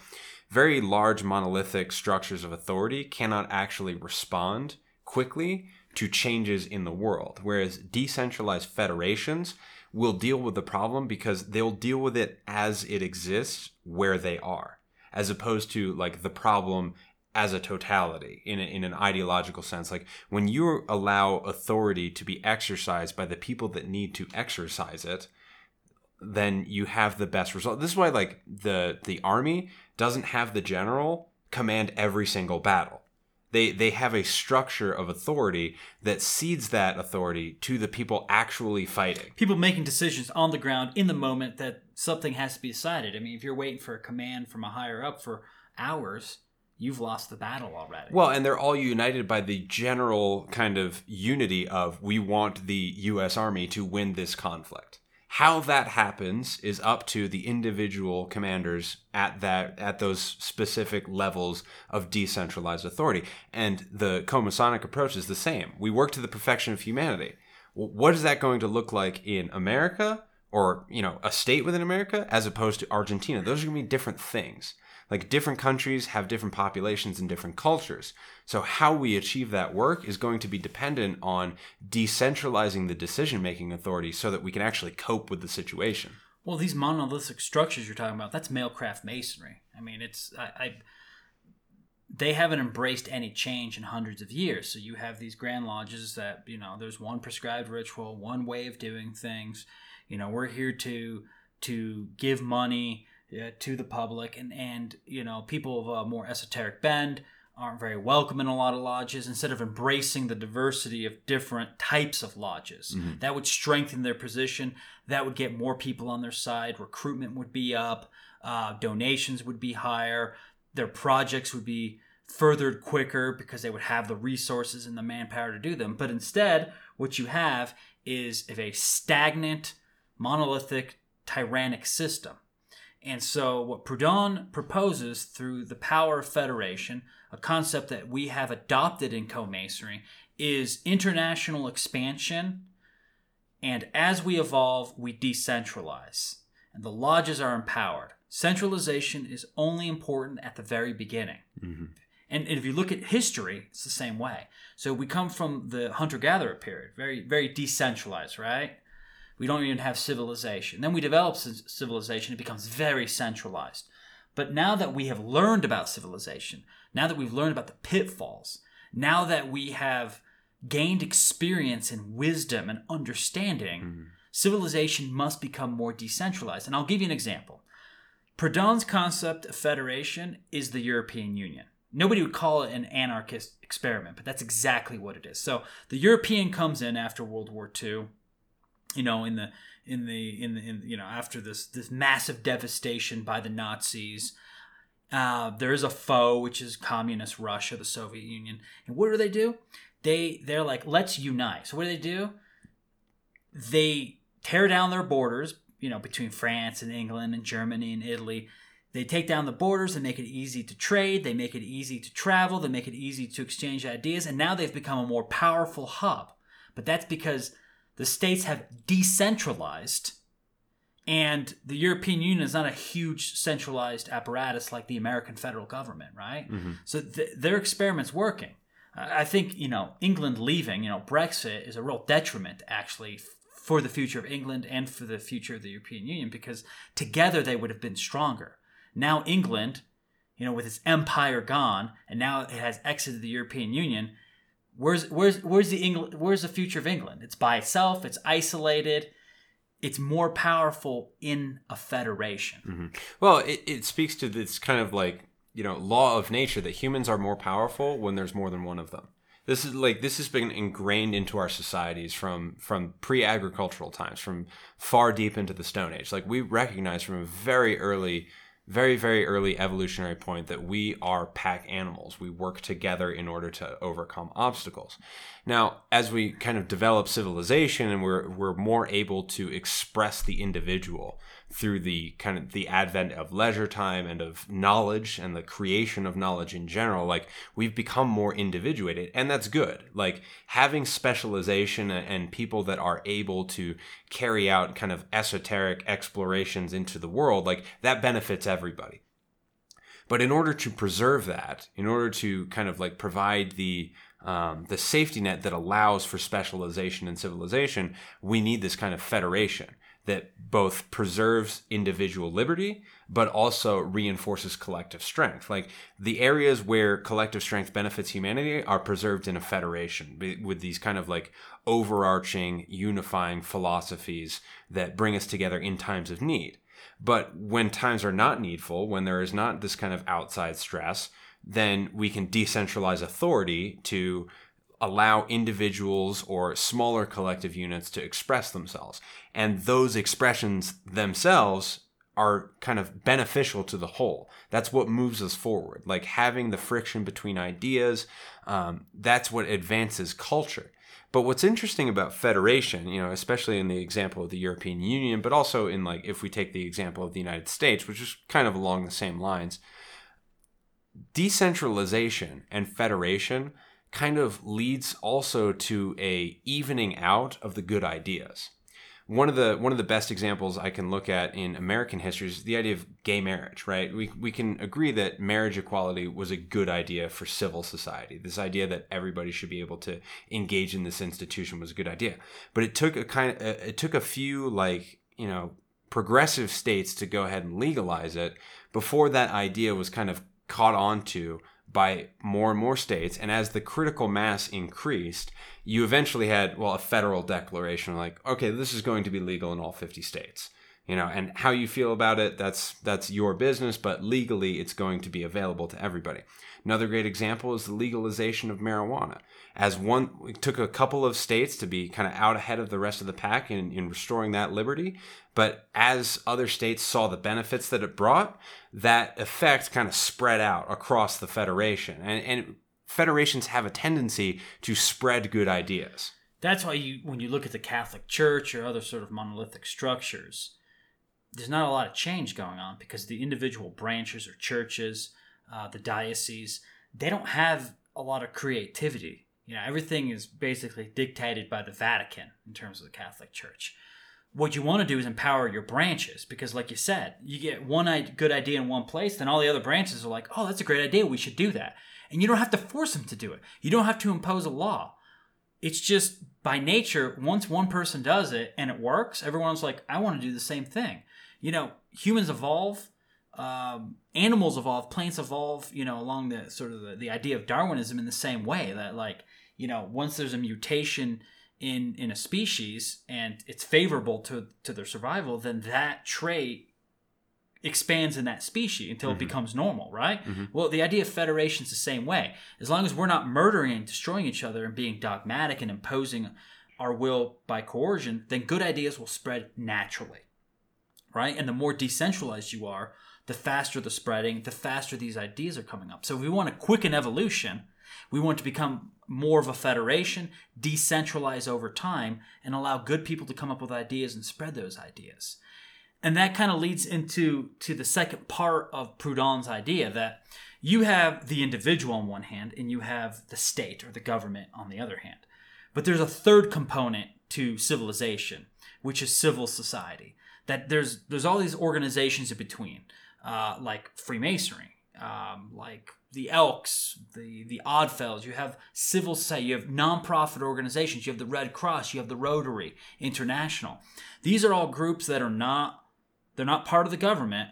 very large monolithic structures of authority cannot actually respond quickly to changes in the world, whereas decentralized federations will deal with the problem because they'll deal with it as it exists where they are, as opposed to like the problem as a totality in, a, in an ideological sense. Like when you allow authority to be exercised by the people that need to exercise it, then you have the best result. This is why like the the army doesn't have the general command every single battle. They they have a structure of authority that cedes that authority to the people actually fighting. People making decisions on the ground in the moment that something has to be decided. I mean, if you're waiting for a command from a higher up for hours, you've lost the battle already. Well, and they're all united by the general kind of unity of we want the US Army to win this conflict. How that happens is up to the individual commanders at that at those specific levels of decentralized authority. And the co-Masonic approach is the same. We work to the perfection of humanity. What is that going to look like in America or, you know, a state within America as opposed to Argentina? Those are going to be different things like different countries have different populations and different cultures. So how we achieve that work is going to be dependent on decentralizing the decision making authority so that we can actually cope with the situation. Well, these monolithic structures you're talking about, that's male craft masonry. I mean, it's I, I they haven't embraced any change in hundreds of years. So you have these grand lodges that, you know, there's one prescribed ritual, one way of doing things. You know, we're here to to give money uh, to the public, and and you know people of a more esoteric bend aren't very welcome in a lot of lodges. Instead of embracing the diversity of different types of lodges, mm-hmm. that would strengthen their position. That would get more people on their side. Recruitment would be up. Uh, donations would be higher. Their projects would be furthered quicker because they would have the resources and the manpower to do them. But instead, what you have is a stagnant, monolithic, tyrannic system and so, what Proudhon proposes through the power of federation, a concept that we have adopted in co-masonry, is international expansion. And as we evolve, we decentralize, and the lodges are empowered. Centralization is only important at the very beginning. Mm-hmm. And if you look at history, it's the same way. So we come from the hunter gatherer period, very, very decentralized, right? We don't even have civilization. Then we develop civilization, it becomes very centralized. But now that we have learned about civilization, now that we've learned about the pitfalls, now that we have gained experience and wisdom and understanding, mm-hmm. civilization must become more decentralized. And I'll give you an example. Proudhon's concept of federation is the European Union. Nobody would call it an anarchist experiment, but that's exactly what it is. So the European comes in after World War II you know, in the in the in the in, you know after this this massive devastation by the Nazis. Uh, there is a foe, which is communist Russia, the Soviet Union, and what do they do? They they're like, let's unite. So what do they do? They tear down their borders, you know, between France and England and Germany and Italy. They take down the borders and make it easy to trade. They make it easy to travel. They make it easy to exchange ideas. And now they've become a more powerful hub. But that's because the states have decentralized and the European Union is not a huge centralized apparatus like the American federal government, right? Mm-hmm. So th- their experiment's working. I think you know England leaving, you know Brexit is a real detriment actually for the future of England and for the future of the European Union because together they would have been stronger. Now England, you know, with its empire gone and now it has exited the European Union, Where's where's where's the England where's the future of England? It's by itself, it's isolated. It's more powerful in a federation. Mm-hmm. Well, it, it speaks to this kind of like, you know, law of nature that humans are more powerful when there's more than one of them. This is like this has been ingrained into our societies from from pre-agricultural times, from far deep into the Stone Age. Like we recognize from a very early very, very early evolutionary point that we are pack animals. We work together in order to overcome obstacles. Now, as we kind of develop civilization and we're, we're more able to express the individual through the kind of the advent of leisure time and of knowledge and the creation of knowledge in general, like we've become more individuated and that's good. Like having specialization and people that are able to carry out kind of esoteric explorations into the world, like that benefits everybody. But in order to preserve that, in order to kind of like provide the um, the safety net that allows for specialization and civilization, we need this kind of federation that both preserves individual liberty but also reinforces collective strength. Like the areas where collective strength benefits humanity are preserved in a federation with these kind of like overarching unifying philosophies that bring us together in times of need. But when times are not needful, when there is not this kind of outside stress, then we can decentralize authority to allow individuals or smaller collective units to express themselves. And those expressions themselves are kind of beneficial to the whole. That's what moves us forward. Like having the friction between ideas, um, that's what advances culture. But what's interesting about federation, you know, especially in the example of the European Union, but also in like if we take the example of the United States, which is kind of along the same lines, decentralization and federation kind of leads also to a evening out of the good ideas one of the one of the best examples I can look at in American history is the idea of gay marriage, right? We we can agree that marriage equality was a good idea for civil society. This idea that everybody should be able to engage in this institution was a good idea. But it took a kind of it took a few like, you know, progressive states to go ahead and legalize it before that idea was kind of caught on to by more and more states. And as the critical mass increased, you eventually had, well, a federal declaration like, okay, this is going to be legal in all 50 states. You know, and how you feel about it, that's that's your business, but legally it's going to be available to everybody. Another great example is the legalization of marijuana. As one it took a couple of states to be kind of out ahead of the rest of the pack in, in restoring that liberty, but as other states saw the benefits that it brought, that effect kind of spread out across the federation. And, and federations have a tendency to spread good ideas. That's why you, when you look at the Catholic Church or other sort of monolithic structures, there's not a lot of change going on because the individual branches or churches, uh, the dioceses, they don't have a lot of creativity. You know, everything is basically dictated by the Vatican in terms of the Catholic Church. What you want to do is empower your branches because like you said you get one good idea in one place then all the other branches are like oh that's a great idea. We should do that. And you don't have to force them to do it. You don't have to impose a law. It's just by nature once one person does it and it works everyone's like i want to do the same thing you know humans evolve um, animals evolve plants evolve you know along the sort of the, the idea of darwinism in the same way that like you know once there's a mutation in in a species and it's favorable to to their survival, then that trait expands in that species until mm-hmm. it becomes normal, right? Mm-hmm. Well, the idea of federation is the same way. As long as we're not murdering and destroying each other and being dogmatic and imposing our will by coercion, then good ideas will spread naturally, right? And the more decentralized you are, the faster the spreading, the faster these ideas are coming up. So if we want to quicken evolution, we want to become more of a federation, decentralize over time, and allow good people to come up with ideas and spread those ideas. And that kind of leads into to the second part of Proudhon's idea that you have the individual on one hand and you have the state or the government on the other hand. But there's a third component to civilization, which is civil society. That there's there's all these organizations in between, uh, like Freemasonry, um, like the Elks, the the Oddfellows. You have civil society. You have nonprofit organizations. You have the Red Cross. You have the Rotary International. These are all groups that are not they're not part of the government,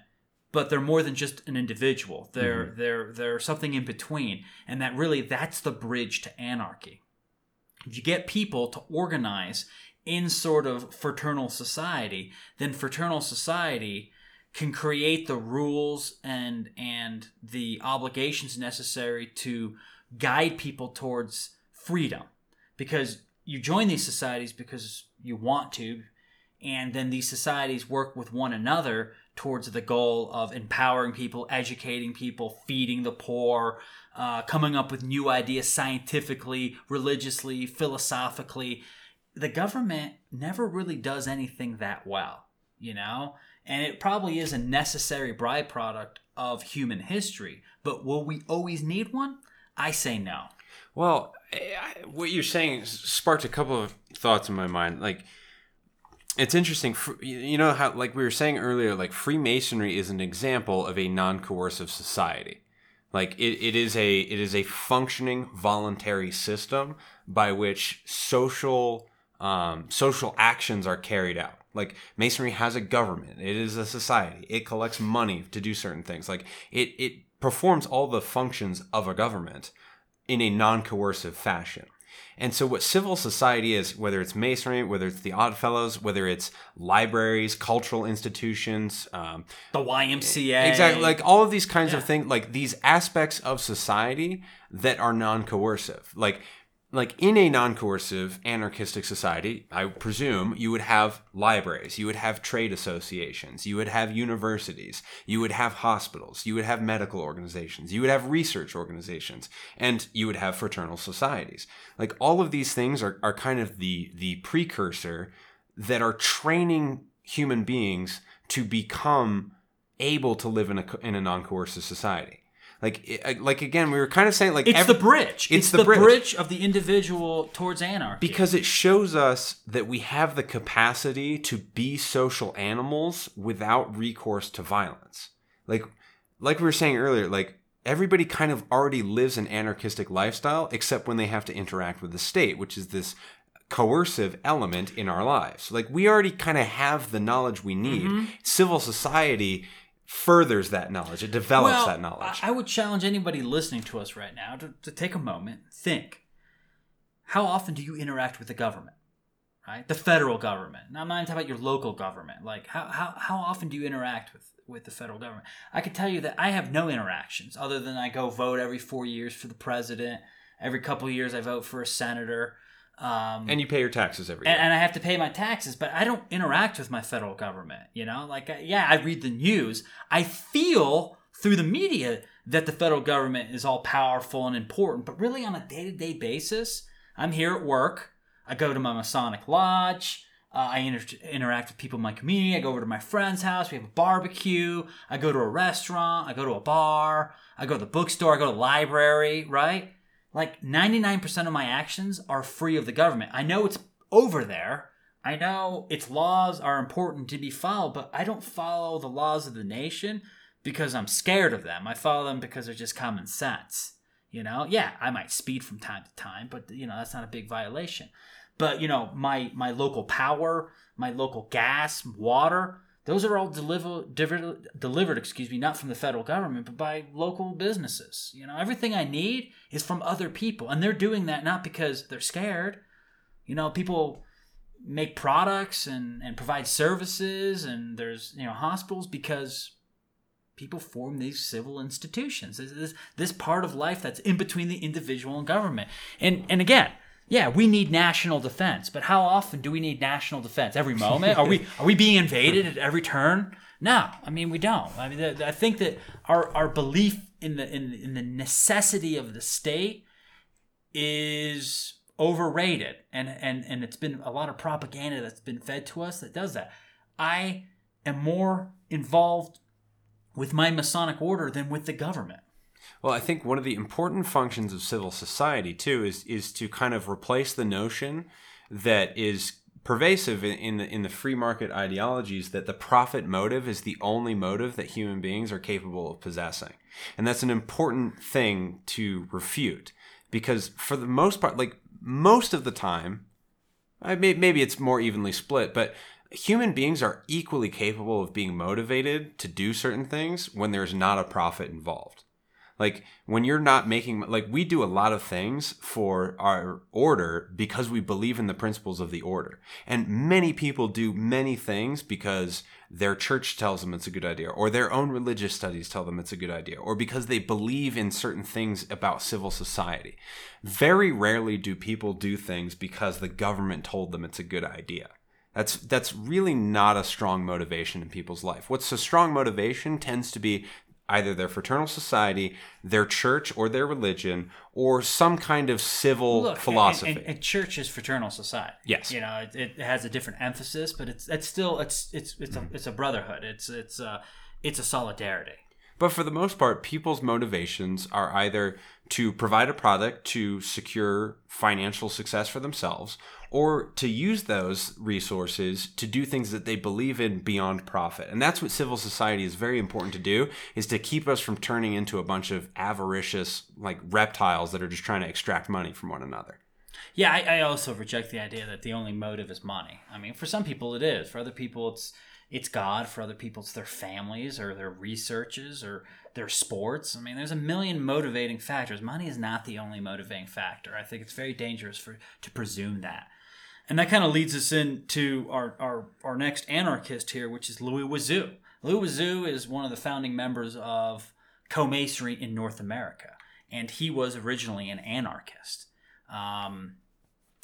but they're more than just an individual. They're mm-hmm. they're they're something in between, and that really that's the bridge to anarchy. If you get people to organize in sort of fraternal society, then fraternal society can create the rules and and the obligations necessary to guide people towards freedom. Because you join these societies because you want to and then these societies work with one another towards the goal of empowering people educating people feeding the poor uh, coming up with new ideas scientifically religiously philosophically the government never really does anything that well you know and it probably is a necessary byproduct of human history. But will we always need one? I say no. Well, eh, what you're saying sparked a couple of thoughts in my mind. Like, it's interesting. You know how, like we were saying earlier, like Freemasonry is an example of a non-coercive society. Like it, it is a it is a functioning voluntary system by which social um, social actions are carried out. Like masonry has a government. It is a society. It collects money to do certain things. Like it it performs all the functions of a government in a non-coercive fashion. And so, what civil society is, whether it's masonry, whether it's the Odd Fellows, whether it's libraries, cultural institutions, um, the YMCA, exactly, like all of these kinds Yeah. of things, like these aspects of society that are non-coercive, like. Like in a non-coercive anarchistic society, I presume you would have libraries, you would have trade associations, you would have universities, you would have hospitals, you would have medical organizations, you would have research organizations, and you would have fraternal societies. Like all of these things are, are kind of the the precursor that are training human beings to become able to live in a in a non-coercive society. Like like again, we were kind of saying like It's the bridge. It's, It's, the, the, bridge. bridge. of the individual towards anarchy. because it shows us that we have the capacity to be social animals without recourse to violence. Like like we were saying earlier, like everybody kind of already lives an anarchistic lifestyle except when they have to interact with the state, which is this coercive element in our lives. Like we already kind of have the knowledge we need. Mm-hmm. Civil society furthers that knowledge. It develops well, that knowledge. I would challenge anybody listening to us right now to, to take a moment, think. How often do you interact with the government? Right? The federal government. Now, I'm not even talking about your local government. Like, how, how, how often do you interact with, with the federal government? I can tell you that I have no interactions other than I go vote every four years for the president. Every couple of years, I vote for a senator. Um, and you pay your taxes every year. and, and I have to pay my taxes, but I don't interact with my federal government. You know, like yeah, I read the news. I feel through the media that the federal government is all powerful and important, but really on a day to day basis, I'm here at work. I go to my Masonic lodge. Uh, I inter- interact with people in my community. I go over to my friend's house. We have a barbecue. I go to a restaurant. I go to a bar. I go to the bookstore. I go to the library. Right? Like 99% of my actions are free of the government. I know it's over there. I know its laws are important to be followed, but I don't follow the laws of the nation because I'm scared of them. I follow them because they're just common sense. You know, yeah, I might speed from time to time, but you know, that's not a big violation. But you know, my my local power, my local gas, water, those are all delivered delivered, delivered, excuse me, not from the federal government, but by local businesses. You know, everything I need is from other people, and they're doing that not because they're scared. You know, people make products and and provide services, and there's you know hospitals because people form these civil institutions. This, this this part of life that's in between the individual and government. And and again, yeah, we need national defense, but how often do we need national defense? Every moment? Are we are we being invaded at every turn? No, I mean we don't. I mean the- the- I think that our our belief in the in, in the necessity of the state is overrated and and and it's been a lot of propaganda that's been fed to us that does that. I am more involved with my Masonic order than with the government. Well, I think one of the important functions of civil society too is is to kind of replace the notion that is pervasive in, in the in the free market ideologies that the profit motive is the only motive that human beings are capable of possessing. And that's an important thing to refute because for the most part like most of the time I may, maybe it's more evenly split, but human beings are equally capable of being motivated to do certain things when there's not a profit involved. Like when you're not making like we do a lot of things for our order because we believe in the principles of the order. And many people do many things because their church tells them it's a good idea or their own religious studies tell them it's a good idea or because they believe in certain things about civil society. Very rarely do people do things because the government told them it's a good idea. That's that's really not a strong motivation in people's life. What's a strong motivation tends to be either their fraternal society, their church or their religion, or some kind of civil Look, philosophy. And, and, and church is fraternal society. Yes. you know it, it has a different emphasis, but it's it's still it's it's it's a mm-hmm. it's a brotherhood. It's it's a it's a solidarity. But for the most part, people's motivations are either to provide a product to secure financial success for themselves or to use those resources to do things that they believe in beyond profit. And that's what civil society is very important to do is to keep us from turning into a bunch of avaricious like reptiles that are just trying to extract money from one another. Yeah, I, I also reject the idea that the only motive is money. I mean, for some people it is. For other people, it's it's God. For other people, it's their families or their researches or their sports. I mean, there's a million motivating factors. Money is not the only motivating factor. I think it's very dangerous for to presume that. And that kind of leads us into our, our, our next anarchist here, which is Louis Goaziou. Louis Goaziou is one of the founding members of co-masonry in North America, and he was originally an anarchist. Um,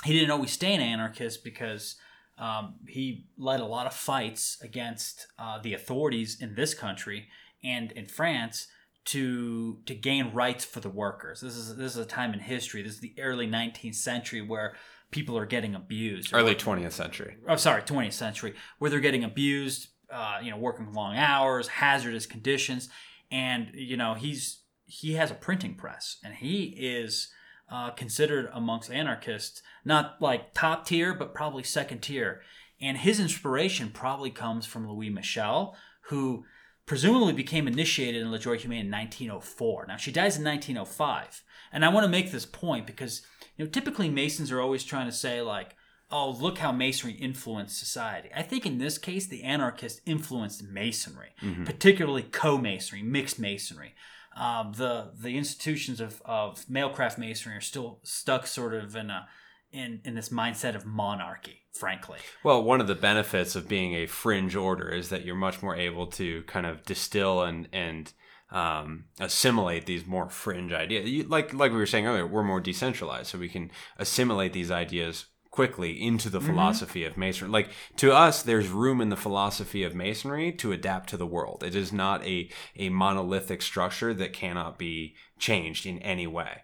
he didn't always stay an anarchist because um, he led a lot of fights against uh, the authorities in this country and in France to to gain rights for the workers. This is this is a time in history. This is the early 19th century where people are getting abused. Early 20th century. Oh, sorry, 20th century, where they're getting abused. Uh, you know, working long hours, hazardous conditions, and you know he's he has a printing press, and he is uh, considered amongst anarchists not like top tier, but probably second tier. And his inspiration probably comes from Louise Michel, who presumably became initiated in Le Droit Humain in 1904. Now she dies in 1905, and I want to make this point because you know typically Masons are always trying to say like, oh look how Masonry influenced society. I think in this case the anarchists influenced Masonry, mm-hmm. particularly co-Masonry, mixed Masonry. Um, the the institutions of, of male craft masonry are still stuck sort of in a in in this mindset of monarchy frankly. Well one of the benefits of being a fringe order is that you're much more able to kind of distill and and um, assimilate these more fringe ideas. You, like like we were saying earlier we're more decentralized so we can assimilate these ideas quickly into the mm-hmm. philosophy of masonry. Like to us there's room in the philosophy of masonry to adapt to the world. It is not a a monolithic structure that cannot be changed in any way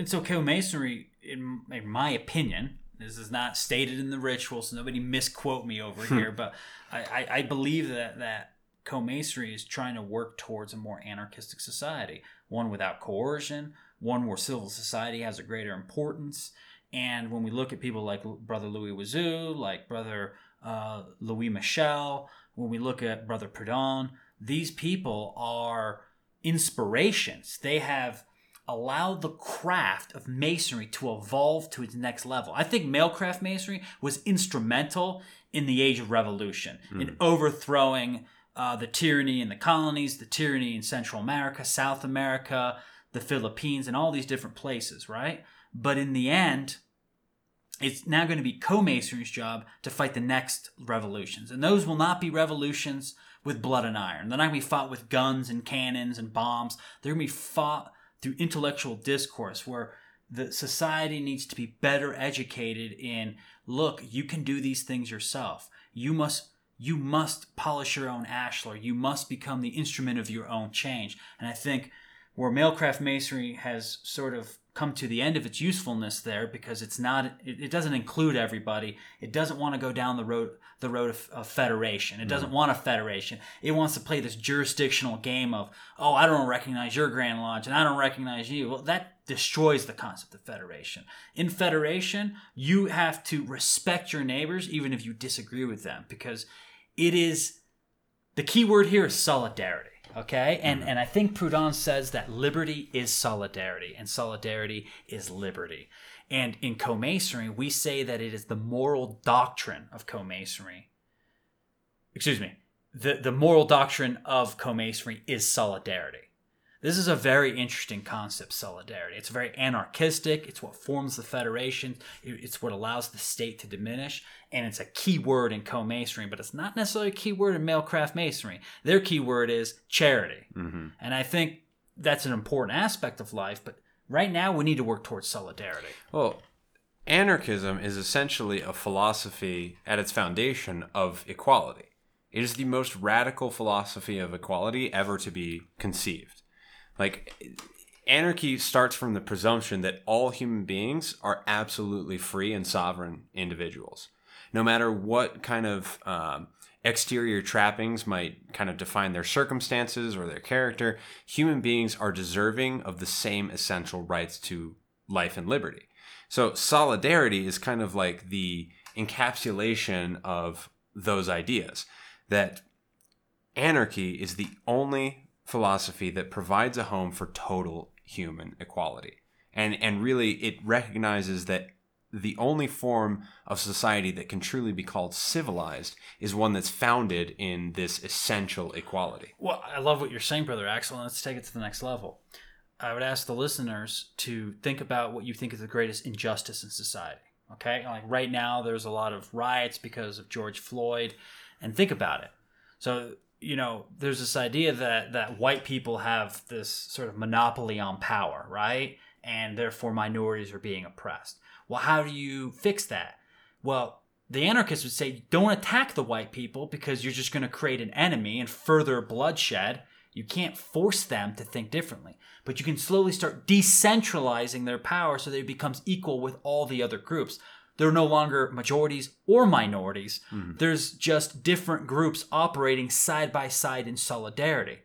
and so co-masonry in, in my opinion, this is not stated in the ritual, so nobody misquote me over hmm. here, but I, I, I believe that that co-masonry is trying to work towards a more anarchistic society, one without coercion, one where civil society has a greater importance. And when we look at people like Brother Louis Goaziou, like Brother uh, Louise Michel, when we look at Brother Proudhon, these people are inspirations. They have allow the craft of masonry to evolve to its next level. I think male craft masonry was instrumental in the age of revolution mm. in overthrowing uh, the tyranny in the colonies, the tyranny in Central America, South America, the Philippines, and all these different places, right? But in the end, it's now going to be co-masonry's job to fight the next revolutions. And those will not be revolutions with blood and iron. They're not going to be fought with guns and cannons and bombs. They're going to be fought through intellectual discourse where the society needs to be better educated in look you can do these things yourself. You must you must polish your own ashlar. You must become the instrument of your own change. And i think where male craft masonry has sort of come to the end of its usefulness there because it's not it, it doesn't include everybody. It doesn't want to go down the road the road of, of federation it doesn't mm. want a federation it wants to play this jurisdictional game of oh i don't recognize your grand lodge and i don't recognize you well that destroys the concept of federation in federation you have to respect your neighbors even if you disagree with them because it is the key word here is solidarity Okay, and mm-hmm. and I think Proudhon says that liberty is solidarity, and solidarity is liberty. And in co-masonry, we say that it is the moral doctrine of co-masonry. Excuse me, the the moral doctrine of co-masonry is solidarity. This is a very interesting concept, solidarity. It's very anarchistic. It's what forms the federation. It's what allows the state to diminish. And it's a key word in co masonry, but it's not necessarily a key word in male craft masonry. Their key word is charity. Mm-hmm. And I think that's an important aspect of life. But right now, we need to work towards solidarity. Well, anarchism is essentially a philosophy at its foundation of equality. It is the most radical philosophy of equality ever to be conceived. Like anarchy starts from the presumption that all human beings are absolutely free and sovereign individuals, no matter what kind of um, exterior trappings might kind of define their circumstances or their character. Human beings are deserving of the same essential rights to life and liberty. So solidarity is kind of like the encapsulation of those ideas that anarchy is the only philosophy that provides a home for total human equality. And and really it recognizes that the only form of society that can truly be called civilized is one that's founded in this essential equality. Well, I love what you're saying, Brother Axel, let's take it to the next level. I would ask the listeners to think about what you think is the greatest injustice in society. Okay? Like right now, there's a lot of riots because of George Floyd, and think about it. So, you know, there's this idea that, that white people have this sort of monopoly on power, right? And therefore minorities are being oppressed. Well, how do you fix that? Well, the anarchists would say don't attack the white people because you're just going to create an enemy and further bloodshed. You can't force them to think differently, but you can slowly start decentralizing their power so that it becomes equal with all the other groups. They're no longer majorities or minorities. Hmm. There's just different groups operating side by side in solidarity.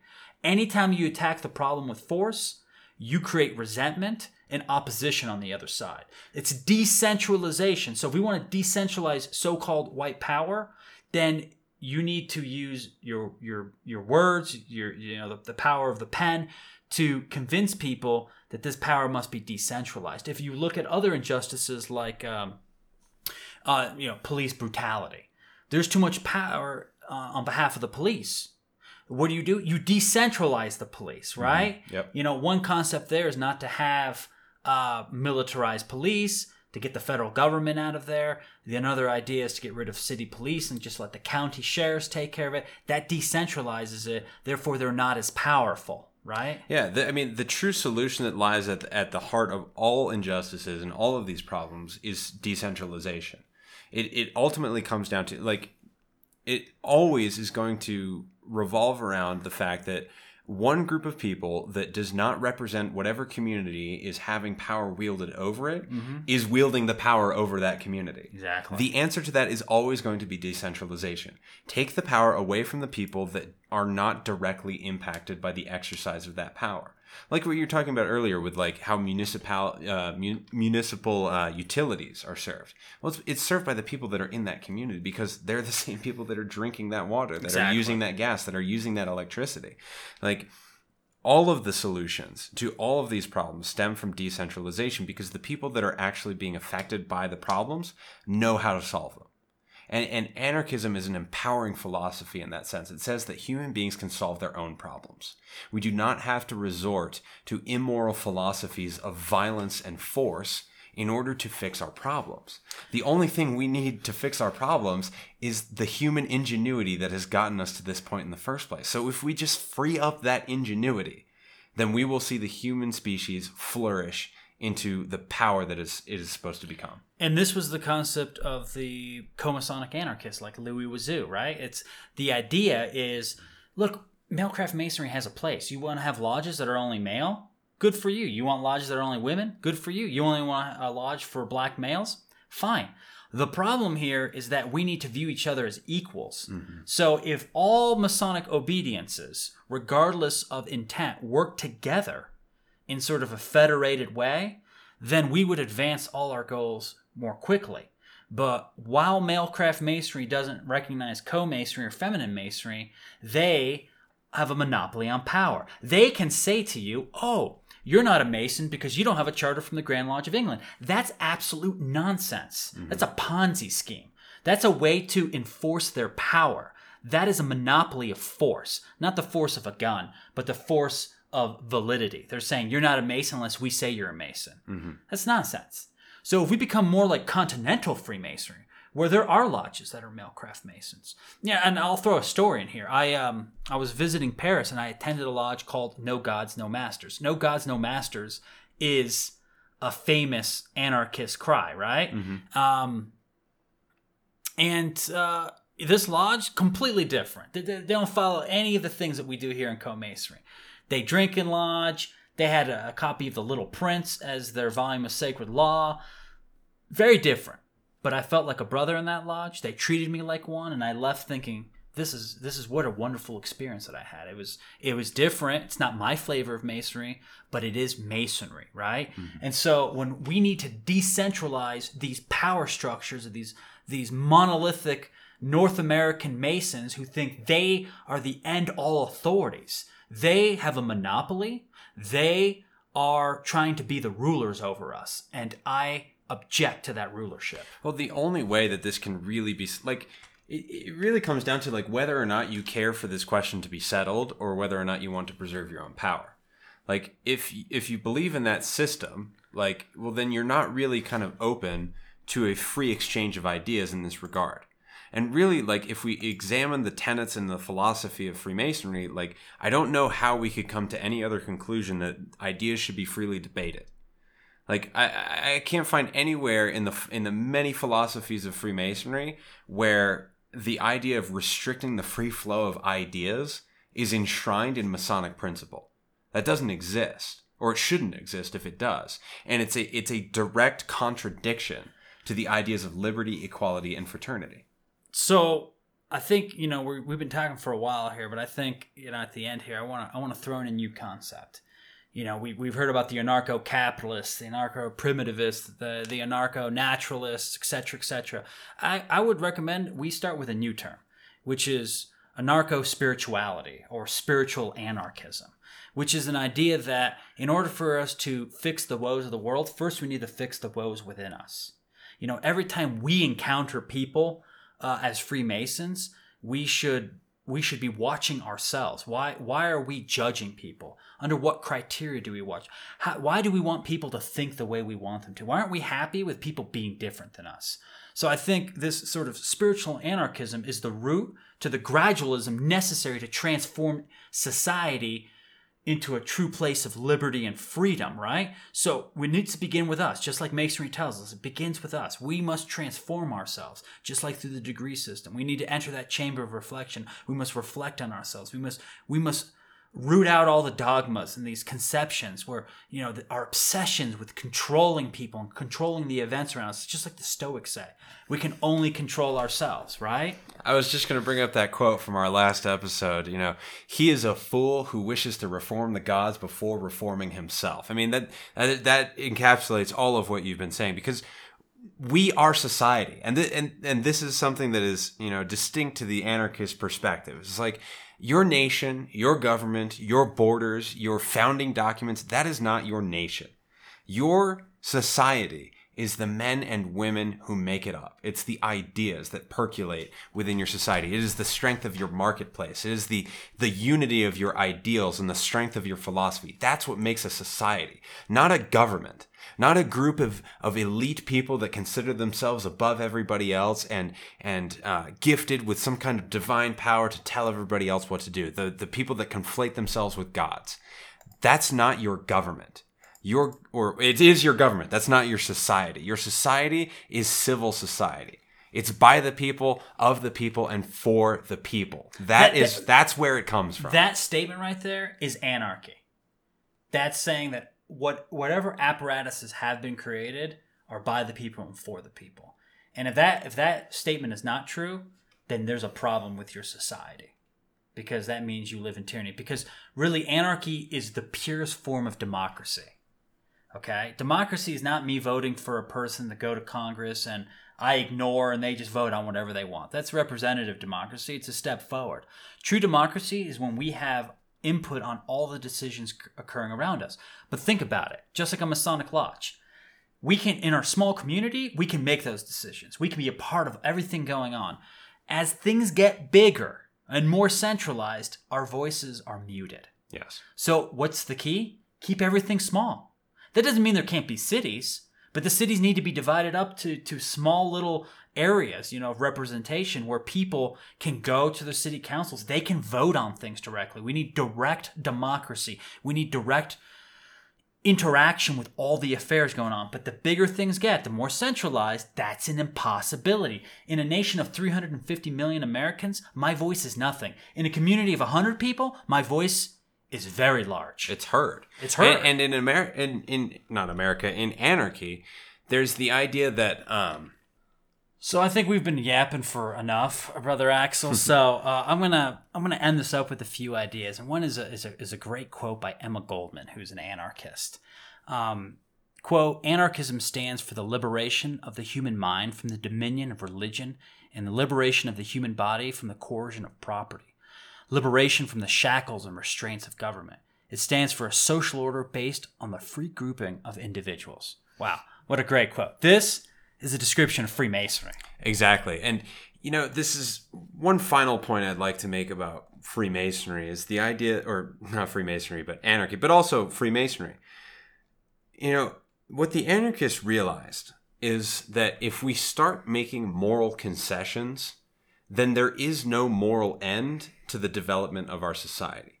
Anytime you attack the problem with force, you create resentment and opposition on the other side. It's decentralization. So if we want to decentralize so-called white power, then you need to use your your your words, your you know the, the power of the pen to convince people that this power must be decentralized. If you look at other injustices like um, uh, you know police brutality, there's too much power uh, on behalf of the police. What do you do? You decentralize the police, right? Yep. You know, one concept there is not to have uh, militarized police to get the federal government out of there. The another idea is to get rid of city police and just let the county sheriffs take care of it. That decentralizes it. Therefore, they're not as powerful, right? Yeah, the, I mean, the true solution that lies at the, at the heart of all injustices and all of these problems is decentralization. It it ultimately comes down to like it always is going to revolve around the fact that one group of people that does not represent whatever community is having power wielded over it mm-hmm. is wielding the power over that community. Exactly. The answer to that is always going to be decentralization. Take the power away from the people that are not directly impacted by the exercise of that power. Like what you were talking about earlier with like how municipal uh, mun- municipal uh, utilities are served. Well, it's, it's served by the people that are in that community because they're the same people that are drinking that water, that are using that gas, that are using that electricity. Like all of the solutions to all of these problems stem from decentralization because the people that are actually being affected by the problems know how to solve them. And, and anarchism is an empowering philosophy in that sense. It says that human beings can solve their own problems. We do not have to resort to immoral philosophies of violence and force in order to fix our problems. The only thing we need to fix our problems is the human ingenuity that has gotten us to this point in the first place. So if we just free up that ingenuity, then we will see the human species flourish into the power that is it is supposed to become. And this was the concept of the co-Masonic anarchists like Louis Goaziou, right? It's the idea is look, male craft masonry has a place. You want to have lodges that are only male? Good for you. You want lodges that are only women? Good for you. You only want a lodge for black males? Fine. The problem here is that we need to view each other as equals. Mm-hmm. So if all Masonic obediences, regardless of intent, work together in sort of a federated way, then we would advance all our goals more quickly. But while male craft masonry doesn't recognize co-masonry or feminine masonry, they have a monopoly on power. They can say to you, "Oh, you're not a mason because you don't have a charter from the Grand Lodge of England." That's absolute nonsense. Mm-hmm. That's a Ponzi scheme. That's a way to enforce their power. That is a monopoly of force, not the force of a gun, but the force of validity. They're saying you're not a mason unless we say you're a mason. That's nonsense. So if we become more like continental Freemasonry, where there are lodges that are male craft masons, yeah, and I'll throw a story in here. I um I was visiting Paris and I attended a lodge called No Gods No Masters. No Gods No Masters is a famous anarchist cry, right? Um, and uh, this lodge completely different. They, they, they don't follow any of the things that we do here in co-masonry. They drink in lodge. They had a, a copy of The Little Prince as their volume of sacred law. Very different. But I felt like a brother in that lodge. They treated me like one, and I left thinking, this is this is what a wonderful experience that I had. It was it was different. It's not my flavor of masonry, but it is masonry, right? Mm-hmm. And so when we need to decentralize these power structures of these these monolithic North American masons who think they are the end all authorities. They have a monopoly. They are trying to be the rulers over us. And I object to that rulership. Well, the only way that this can really be like it, it really comes down to like whether or not you care for this question to be settled or whether or not you want to preserve your own power. Like if if you believe in that system, like well then you're not really kind of open to a free exchange of ideas in this regard. And really, like, if we examine the tenets and the philosophy of Freemasonry, like, I don't know how we could come to any other conclusion that ideas should be freely debated. Like, I, I can't find anywhere in the in the many philosophies of Freemasonry where the idea of restricting the free flow of ideas is enshrined in Masonic principle. That doesn't exist, or it shouldn't exist if it does. And it's a it's a direct contradiction to the ideas of liberty, equality, and fraternity. So I think you know we we've been talking for a while here, but I think you know at the end here I want to I want to throw in a new concept. You know we we've heard about the anarcho-capitalists, the anarcho-primitivists, the the anarcho-naturalists, etc., etc. I I would recommend we start with a new term, which is anarcho-spirituality or spiritual anarchism which is an idea that in order for us to fix the woes of the world, first we need to fix the woes within us. You know, every time we encounter people uh, as Freemasons, we should we should be watching ourselves. Why why are we judging people? Under what criteria do we watch? How, why do we want people to think the way we want them to? Why aren't we happy with people being different than us? So I think this sort of spiritual anarchism is the root to the gradualism necessary to transform society into a true place of liberty and freedom, right? So we need to begin with us, just like Masonry tells us. It begins with us. We must transform ourselves, just like through the degree system. We need to enter that chamber of reflection. We must reflect on ourselves. We must we must root out all the dogmas and these conceptions where you know our obsessions with controlling people and controlling the events around us just like the stoics say we can only control ourselves right? I was just going to bring up that quote from our last episode you know he is a fool who wishes to reform the gods before reforming himself. I mean that that, that encapsulates all of what you've been saying because we are society. And th- and and this is something that is you know distinct to the anarchist perspective. It's like your nation, your government, your borders, your founding documents, that is not your nation. Your society is the men and women who make it up. It's the ideas that percolate within your society. It is the strength of your marketplace. It is the, the unity of your ideals and the strength of your philosophy. That's what makes a society, not a government not a group of, of elite people that consider themselves above everybody else and and uh, gifted with some kind of divine power to tell everybody else what to do. The the people that conflate themselves with gods. That's not your government. Your or it is your government. That's not your society. Your society is civil society. It's by the people, of the people, and for the people. that, that is that, that's where it comes from. That statement right there is anarchy. That's saying that what whatever apparatuses have been created are by the people and for the people. And if that if that statement is not true, then there's a problem with your society. Because that means you live in tyranny. Because really anarchy is the purest form of democracy. Okay? Democracy is not me voting for a person to go to Congress and I ignore and they just vote on whatever they want. That's representative democracy. It's a step forward. True democracy is when we have input on all the decisions occurring around us. But think about it, just like a Masonic lodge. We can, in our small community, we can make those decisions. We can be a part of everything going on. As things get bigger and more centralized, our voices are muted. Yes. So, what's the key? Keep everything small. That doesn't mean there can't be cities, but the cities need to be divided up to, to small little areas, you know, of representation where people can go to the city councils. They can vote on things directly. We need direct democracy. We need direct interaction with all the affairs going on. But the bigger things get, the more centralized, that's an impossibility. In a nation of 350 million Americans, my voice is nothing. In a community of 100 people, my voice is very large. It's heard. It's heard. And, and in America, in, in not America, in anarchy, there's the idea that um, so I think we've been yapping for enough, brother Axel. so uh, I'm gonna I'm gonna end this up with a few ideas, and one is a is a, is a great quote by Emma Goldman, who's an anarchist. Um, quote: Anarchism stands for the liberation of the human mind from the dominion of religion, and the liberation of the human body from the coercion of property, liberation from the shackles and restraints of government. It stands for a social order based on the free grouping of individuals. Wow. What a great quote. This is a description of Freemasonry. Exactly. And, you know, this is one final point I'd like to make about Freemasonry is the idea, or not Freemasonry, but anarchy, but also Freemasonry. You know, what the anarchists realized is that if we start making moral concessions, then there is no moral end to the development of our society.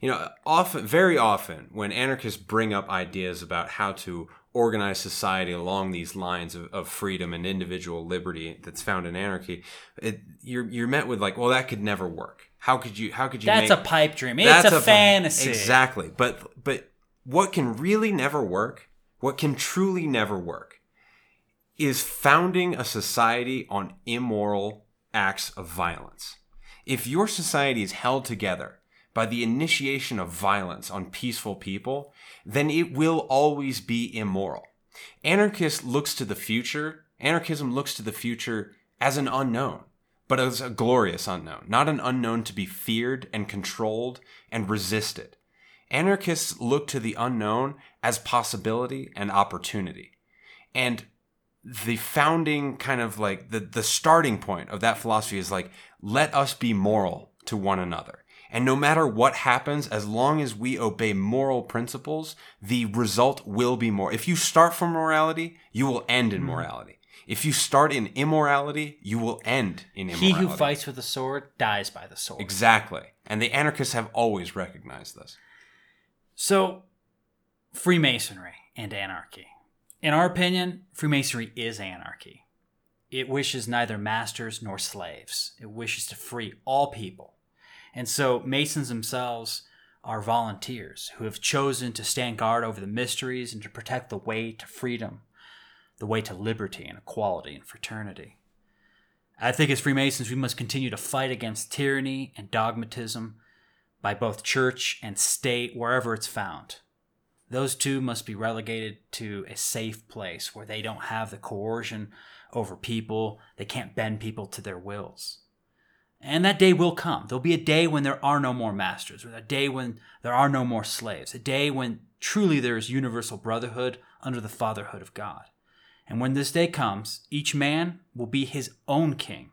You know, often, very often, when anarchists bring up ideas about how to organize society along these lines of, of freedom and individual liberty that's found in anarchy, it, you're you're met with like, well, that could never work. How could you? How could you? That's make, a pipe dream. It's a, fantasy. Exactly. But but what can really never work? What can truly never work? Is founding a society on immoral acts of violence. If your society is held together by the initiation of violence on peaceful people, then it will always be immoral. Anarchist looks to the future, anarchism looks to the future as an unknown, but as a glorious unknown, not an unknown to be feared and controlled and resisted. Anarchists look to the unknown as possibility and opportunity. And the founding kind of like the, the starting point of that philosophy is like, let us be moral to one another. And no matter what happens, as long as we obey moral principles, the result will be more. If you start from morality, you will end in mm-hmm. morality. If you start in immorality, you will end in immorality. He who fights with the sword dies by the sword. Exactly. And the anarchists have always recognized this. So, Freemasonry and anarchy. In our opinion, Freemasonry is anarchy. It wishes neither masters nor slaves. It wishes to free all people. And so, Masons themselves are volunteers who have chosen to stand guard over the mysteries and to protect the way to freedom, the way to liberty and equality and fraternity. I think as Freemasons, we must continue to fight against tyranny and dogmatism by both church and state wherever it's found. Those two must be relegated to a safe place where they don't have the coercion over people, they can't bend people to their wills. And that day will come. There'll be a day when there are no more masters, or a day when there are no more slaves, a day when truly there is universal brotherhood under the fatherhood of God. And when this day comes, each man will be his own king,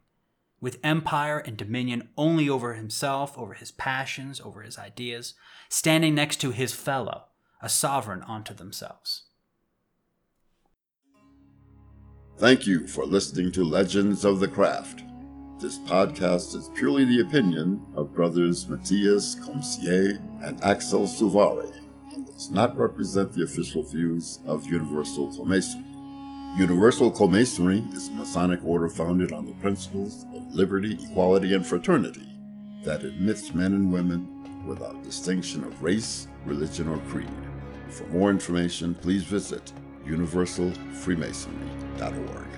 with empire and dominion only over himself, over his passions, over his ideas, standing next to his fellow, a sovereign unto themselves. Thank you for listening to Legends of the Craft. This podcast is purely the opinion of brothers Matthias Comsier and Axel Suvari and does not represent the official views of Universal Comasonry. Universal Comasonry is a Masonic order founded on the principles of liberty, equality, and fraternity that admits men and women without distinction of race, religion, or creed. For more information, please visit universalfreemasonry.org.